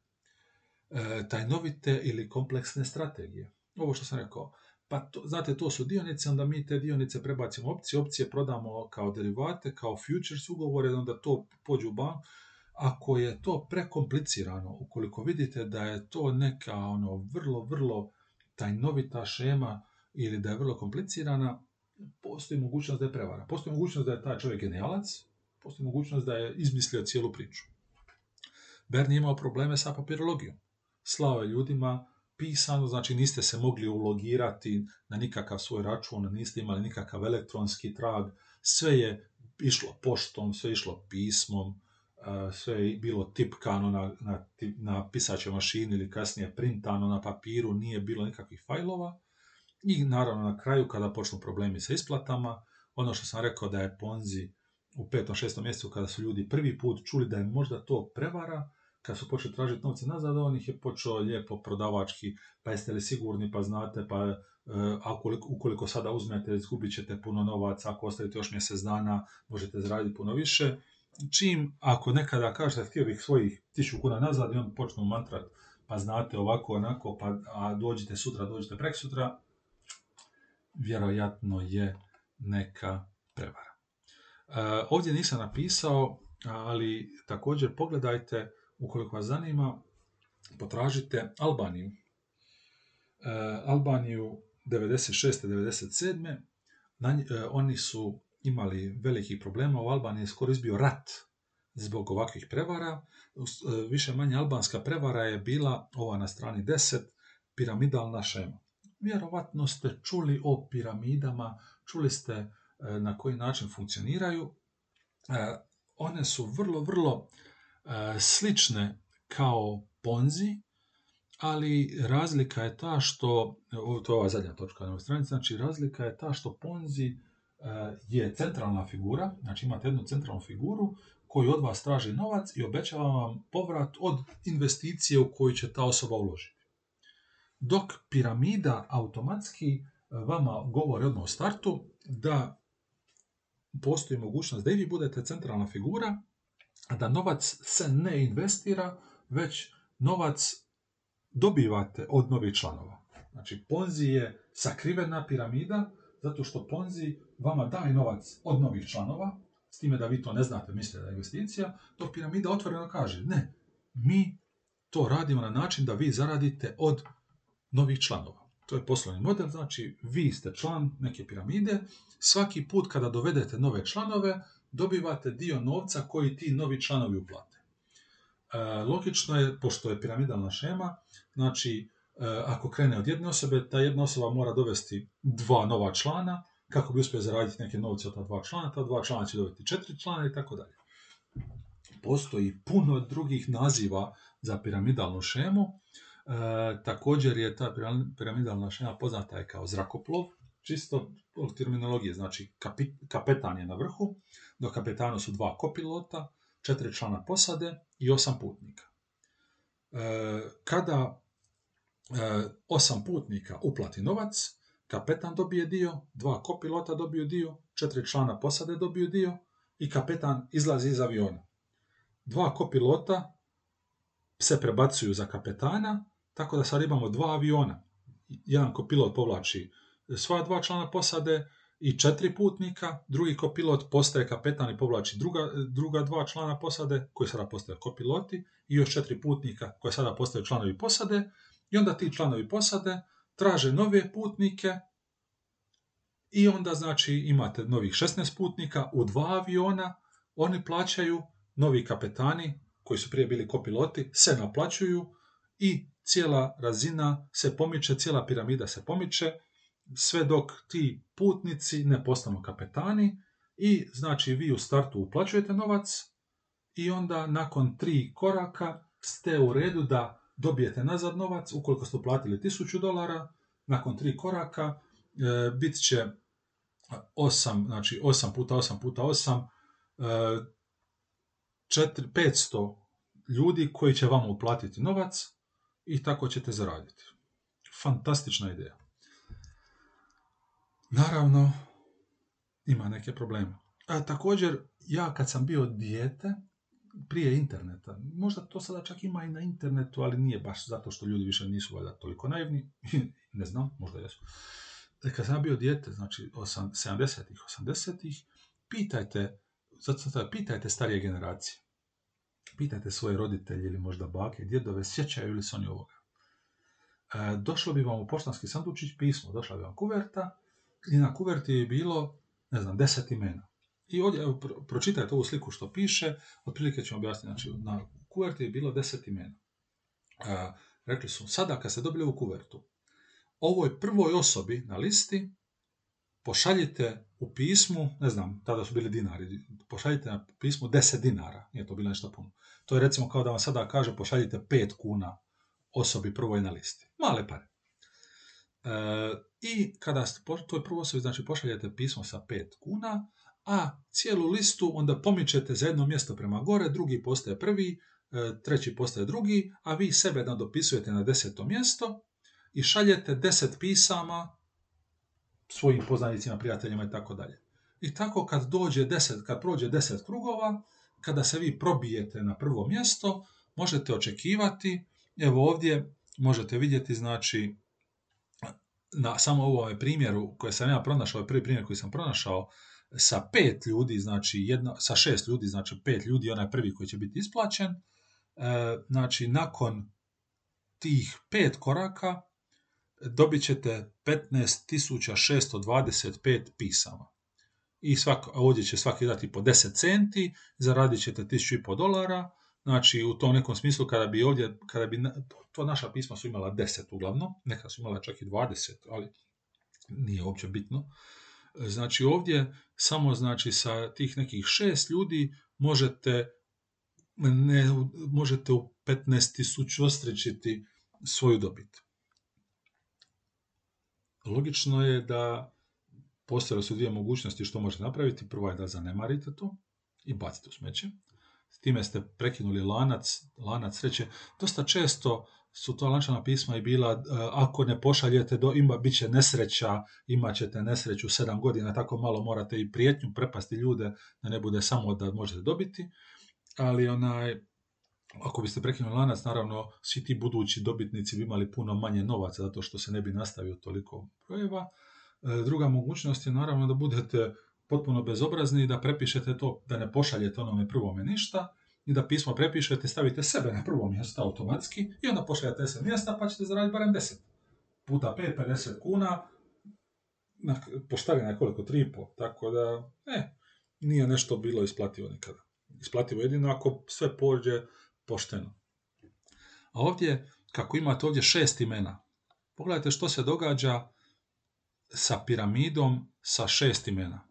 Tajnovite ili kompleksne strategije. Ovo što sam rekao, pa to, znate, to su dionice, onda mi te dionice prebacimo opcije, opcije prodamo kao derivate, kao futures ugovore, onda to pođu u bank. Ako je to prekomplicirano, ukoliko vidite da je to neka ono vrlo, vrlo tajnovita šema ili da je vrlo komplicirana, postoji mogućnost da je prevara. Postoji mogućnost da je taj čovjek genijalac, postoji mogućnost da je izmislio cijelu priču. Bernie imao probleme sa papirologijom. Slao je ljudima pisano, znači niste se mogli ulogirati na nikakav svoj račun, niste imali nikakav elektronski trag, sve je išlo poštom, sve je išlo pismom, sve je bilo tipkano na, na, na pisaćoj mašini ili kasnije printano na papiru, nije bilo nikakvih fajlova. I naravno na kraju kada počnu problemi sa isplatama, ono što sam rekao da je Ponzi u petom, šestom mjesecu kada su ljudi prvi put čuli da je možda to prevara, kad su počeli tražiti novce nazad, on ih je počeo lijepo prodavački, pa jeste li sigurni, pa znate, pa e, ukoliko sada uzmete, izgubit ćete puno novaca, ako ostavite još mjesec dana, možete zaraditi puno više. Čim, ako nekada kažete, htio bih svojih tisuću kuna nazad i on počnu mantrat, pa znate ovako, onako, pa a dođite sutra, dođite prek sutra, vjerojatno je neka prevara. E, ovdje nisam napisao, ali također pogledajte Ukoliko vas zanima, potražite Albaniju. E, Albaniju 96. 97. e, oni su imali velikih problema. U Albaniji je skoro izbio rat zbog ovakvih prevara. E, više manje albanska prevara je bila ova na strani 10. piramidalna šema. Vjerovatno ste čuli o piramidama, čuli ste e, na koji način funkcioniraju. One su vrlo, vrlo slične kao ponzi, ali razlika je ta što, to je ova zadnja točka na stranici, znači razlika je ta što ponzi je centralna figura, znači imate jednu centralnu figuru koji od vas traži novac i obećava vam povrat od investicije u koju će ta osoba uložiti. Dok piramida automatski e, vama govori odmah u startu da postoji mogućnost da i vi budete centralna figura, da novac se ne investira, već novac dobivate od novih članova. Znači, Ponzi je sakrivena piramida, zato što Ponzi vama daje novac od novih članova, s time da vi to ne znate, mislite da je investicija, dok piramida otvoreno kaže, ne, mi to radimo na način da vi zaradite od novih članova. To je poslovni model, znači vi ste član neke piramide, svaki put kada dovedete nove članove, dobivate dio novca koji ti novi članovi uplate. E, logično je, pošto je piramidalna šema, znači e, ako krene od jedne osobe, ta jedna osoba mora dovesti dva nova člana, kako bi uspio zaraditi neke novce od ta dva člana, ta dva člana će dobiti četiri člana i tako dalje. Postoji puno drugih naziva za piramidalnu šemu. E, također je ta piramidalna šema poznata je kao zrakoplov, čisto od terminologije, znači kapetan je na vrhu, do kapetana su dva kopilota, četiri člana posade i osam putnika. E, kada e, osam putnika uplati novac, Kapetan dobije dio, dva kopilota dobiju dio, četiri člana posade dobiju dio i kapetan izlazi iz aviona. Dva kopilota se prebacuju za kapetana, tako da sad imamo dva aviona. Jedan kopilot povlači sva dva člana posade i četiri putnika, drugi kopilot postaje kapetan i povlači druga, druga dva člana posade, koji sada postaju kopiloti, i još četiri putnika koji sada postaju članovi posade, i onda ti članovi posade traže nove putnike i onda znači imate novih 16 putnika u dva aviona, oni plaćaju, novi kapetani koji su prije bili kopiloti se naplaćuju i cijela razina se pomiče, cijela piramida se pomiče, sve dok ti putnici ne postanu kapetani i znači vi u startu uplaćujete novac i onda nakon tri koraka ste u redu da dobijete nazad novac, ukoliko ste uplatili 1000 dolara, nakon tri koraka e, bit će 8, znači 8 puta 8 puta 8, e, 4, 500 ljudi koji će vam uplatiti novac i tako ćete zaraditi. Fantastična ideja. Naravno, ima neke probleme. A također, ja kad sam bio dijete, prije interneta. Možda to sada čak ima i na internetu, ali nije baš zato što ljudi više nisu valjda toliko naivni. ne znam, možda jesu. E, kad sam bio dijete, znači 70-ih, 80-ih, pitajte, zato pitajte starije generacije. Pitajte svoje roditelje ili možda bake, djedove, sjećaju li se oni ovoga. E, došlo bi vam u poštanski sandučić pismo, došla bi vam kuverta i na kuverti je bilo, ne znam, deset imena. I ovdje, evo, pročitajte ovu sliku što piše, otprilike ću objasniti, znači, na kuverti je bilo deset imena. A, rekli su, sada kad ste dobili ovu kuvertu, ovoj prvoj osobi na listi pošaljite u pismu, ne znam, tada su bili dinari, pošaljite na pismu 10 dinara, nije to bilo nešto puno. To je recimo kao da vam sada kaže pošaljite 5 kuna osobi prvoj na listi. Male pare. E, I kada ste toj prvoj osobi, znači pošaljete pismo sa 5 kuna, a cijelu listu onda pomičete za jedno mjesto prema gore, drugi postaje prvi, e, treći postaje drugi, a vi sebe nadopisujete na deseto mjesto i šaljete deset pisama svojim poznanicima, prijateljima i tako dalje. I tako kad dođe deset, kad prođe deset krugova, kada se vi probijete na prvo mjesto, možete očekivati, evo ovdje možete vidjeti, znači, na samo ovom primjeru koje sam ja pronašao, ovaj prvi primjer koji sam pronašao, sa pet ljudi, znači jedno, sa šest ljudi, znači pet ljudi, onaj prvi koji će biti isplaćen, e, znači nakon tih pet koraka dobit ćete 15.625 pisama. I svak, ovdje će svaki dati po 10 centi, zaradit ćete 1500 dolara, Znači, u tom nekom smislu, kada bi ovdje, kada bi, to naša pisma su imala deset uglavnom, neka su imala čak i dvadeset, ali nije uopće bitno. Znači, ovdje samo znači sa tih nekih šest ljudi možete ne, možete u 15 ostričiti svoju dobit. Logično je da postoje su dvije mogućnosti što možete napraviti. Prva je da zanemarite to i bacite u smeće. S time ste prekinuli lanac, lanac sreće. Dosta često su to lančana pisma i bila e, ako ne pošaljete do ima bit će nesreća, imat ćete nesreću sedam godina, tako malo morate i prijetnju prepasti ljude da ne bude samo da možete dobiti, ali onaj ako biste prekinuli lanac, naravno svi ti budući dobitnici bi imali puno manje novaca zato što se ne bi nastavio toliko brojeva. E, druga mogućnost je naravno da budete potpuno bezobrazni da prepišete to, da ne pošaljete onome prvome ništa i da pismo prepišete, stavite sebe na prvo mjesto automatski i onda pošaljate se mjesta pa ćete zaraditi barem 10 puta 5, 50 kuna, na, je koliko, 3,5, tako da, e, nije nešto bilo isplativo nikada. Isplativo jedino ako sve pođe pošteno. A ovdje, kako imate ovdje šest imena, pogledajte što se događa sa piramidom sa šest imena.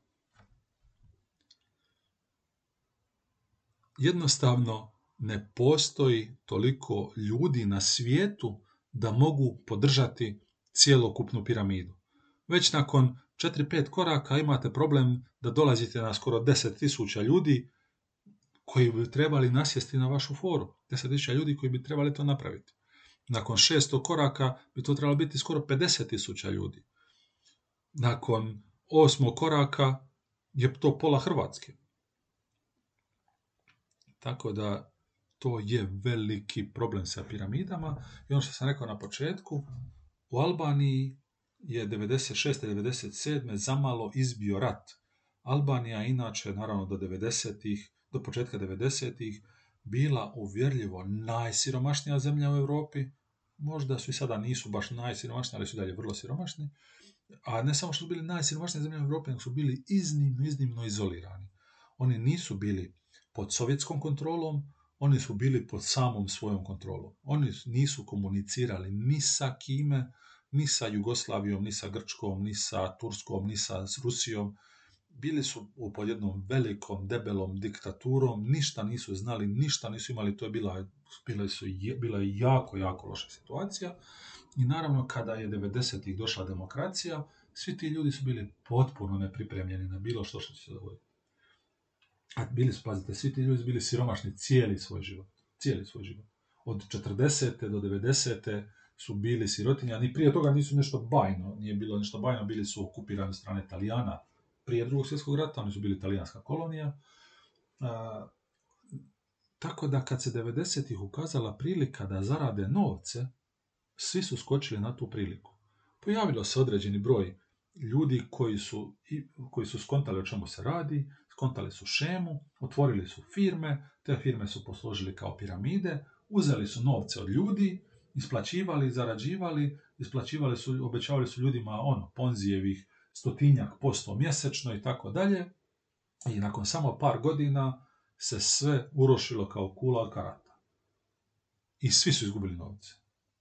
Jednostavno ne postoji toliko ljudi na svijetu da mogu podržati cijelokupnu piramidu. Već nakon 4-5 koraka imate problem da dolazite na skoro 10.000 ljudi koji bi trebali nasjesti na vašu foru. 10.000 ljudi koji bi trebali to napraviti. Nakon 600 koraka bi to trebalo biti skoro 50.000 ljudi. Nakon osmog koraka je to pola Hrvatske. Tako da to je veliki problem sa piramidama. I ono što sam rekao na početku, u Albaniji je 96. 97. zamalo izbio rat. Albanija inače, naravno do 90-ih, do početka 90-ih, bila uvjerljivo najsiromašnija zemlja u Europi. Možda su i sada nisu baš najsiromašniji, ali su dalje vrlo siromašni. A ne samo što su bili najsiromašnije zemlje u Europi, nego su bili iznimno, iznimno izolirani. Oni nisu bili pod sovjetskom kontrolom, oni su bili pod samom svojom kontrolom. Oni nisu komunicirali ni sa kime, ni sa Jugoslavijom, ni sa Grčkom, ni sa Turskom, ni sa Rusijom. Bili su pod jednom velikom, debelom diktaturom, ništa nisu znali, ništa nisu imali, to je bila, bila, su, bila je jako, jako loša situacija. I naravno, kada je 90-ih došla demokracija, svi ti ljudi su bili potpuno nepripremljeni na bilo što što se dogoditi. A bili su, pazite, svi ti ljudi bili siromašni cijeli svoj život. Cijeli svoj život. Od 40. do 90. su bili sirotinja, ni prije toga nisu nešto bajno, nije bilo nešto bajno, bili su okupirani strane Italijana prije drugog svjetskog rata, oni su bili italijanska kolonija. A, tako da kad se 90-ih ukazala prilika da zarade novce, svi su skočili na tu priliku. Pojavilo se određeni broj ljudi koji su, koji su skontali o čemu se radi, skontali su šemu, otvorili su firme, te firme su posložili kao piramide, uzeli su novce od ljudi, isplaćivali, zarađivali, isplaćivali su, obećavali su ljudima ono, ponzijevih stotinjak posto mjesečno i tako dalje. I nakon samo par godina se sve urošilo kao kula od karata. I svi su izgubili novce.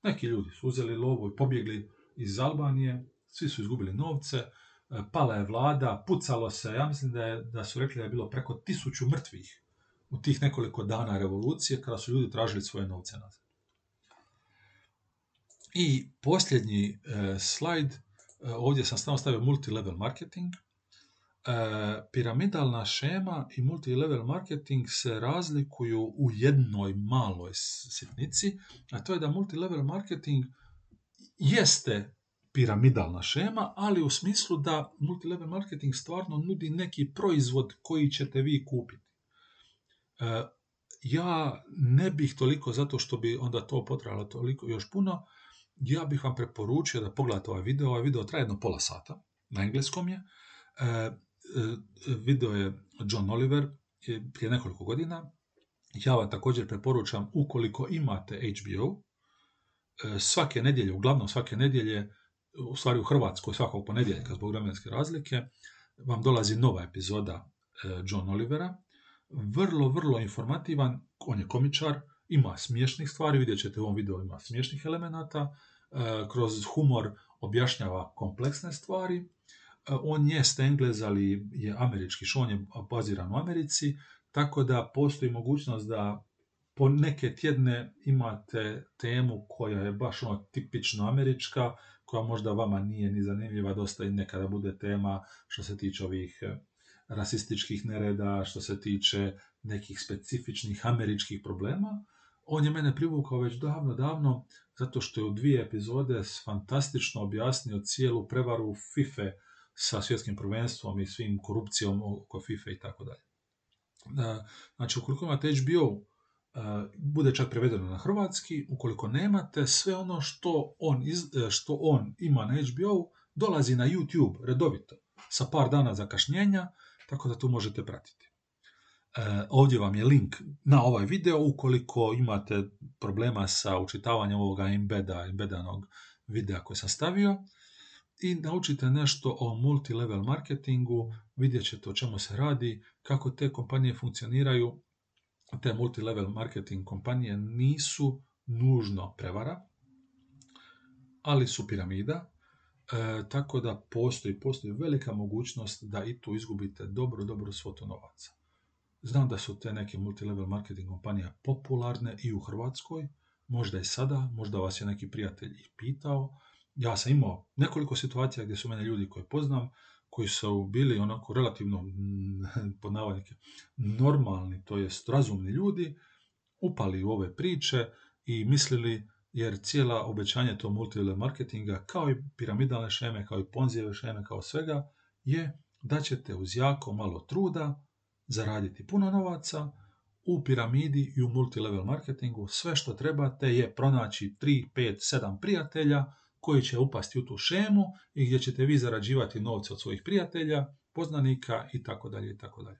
Neki ljudi su uzeli lovu i pobjegli iz Albanije, svi su izgubili novce, pala je vlada, pucalo se, ja mislim da, je, da su rekli da je bilo preko tisuću mrtvih u tih nekoliko dana revolucije kada su ljudi tražili svoje novce nazad. I posljednji e, slajd, e, ovdje sam stavio stavio multilevel marketing. E, piramidalna šema i multilevel marketing se razlikuju u jednoj maloj sitnici, a to je da multilevel marketing jeste piramidalna šema, ali u smislu da multilevel marketing stvarno nudi neki proizvod koji ćete vi kupiti. E, ja ne bih toliko, zato što bi onda to potrajalo toliko još puno, ja bih vam preporučio da pogledate ovaj video. Ovaj video traje jedno pola sata, na engleskom je. E, e, video je John Oliver prije nekoliko godina. Ja vam također preporučam, ukoliko imate HBO, svake nedjelje, uglavnom svake nedjelje, u stvari u Hrvatskoj svakog ponedjeljka zbog vremenske razlike, vam dolazi nova epizoda e, John Olivera, vrlo, vrlo informativan, on je komičar, ima smiješnih stvari, vidjet ćete u ovom videu ima smiješnih elemenata, e, kroz humor objašnjava kompleksne stvari, e, on je Englez, ali je američki on je baziran u Americi, tako da postoji mogućnost da po neke tjedne imate temu koja je baš ono tipično američka, koja možda vama nije ni zanimljiva, dosta i nekada bude tema što se tiče ovih e, rasističkih nereda, što se tiče nekih specifičnih američkih problema. On je mene privukao već davno, davno, zato što je u dvije epizode fantastično objasnio cijelu prevaru FIFA sa svjetskim prvenstvom i svim korupcijom oko FIFA i tako dalje. E, znači, ukoliko imate HBO, bude čak prevedeno na hrvatski, ukoliko nemate, sve ono što on, e, što on ima na HBO dolazi na YouTube redovito, sa par dana zakašnjenja, tako da tu možete pratiti. Ovdje vam je link na ovaj video ukoliko imate problema sa učitavanjem ovoga embeda, embedanog videa koji sam stavio i naučite nešto o multilevel marketingu, vidjet ćete o čemu se radi, kako te kompanije funkcioniraju. Te multilevel marketing kompanije nisu nužno prevara, ali su piramida, e, tako da postoji, postoji velika mogućnost da i tu izgubite dobro, dobro svoto novaca. Znam da su te neke multilevel marketing kompanije popularne i u Hrvatskoj, možda i sada, možda vas je neki prijatelj i pitao, ja sam imao nekoliko situacija gdje su mene ljudi koje poznam, koji su bili onako relativno, pod normalni, to jest razumni ljudi, upali u ove priče i mislili, jer cijela obećanje to multilevel marketinga, kao i piramidalne šeme, kao i ponzijeve šeme, kao svega, je da ćete uz jako malo truda zaraditi puno novaca, u piramidi i u multilevel marketingu. Sve što trebate je pronaći 3, 5, 7 prijatelja koji će upasti u tu šemu i gdje ćete vi zarađivati novce od svojih prijatelja, poznanika i tako dalje i tako dalje.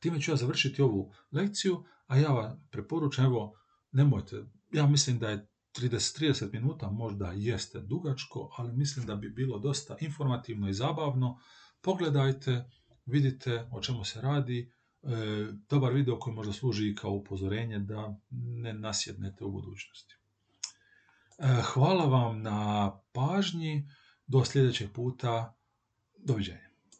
Time ću ja završiti ovu lekciju, a ja vam preporučam, evo, nemojte, ja mislim da je 30-30 minuta možda jeste dugačko, ali mislim da bi bilo dosta informativno i zabavno. Pogledajte, vidite o čemu se radi, e, dobar video koji možda služi kao upozorenje da ne nasjednete u budućnosti. E, hvala vam na pažnji. Do sljedećeg puta. Doviđenja.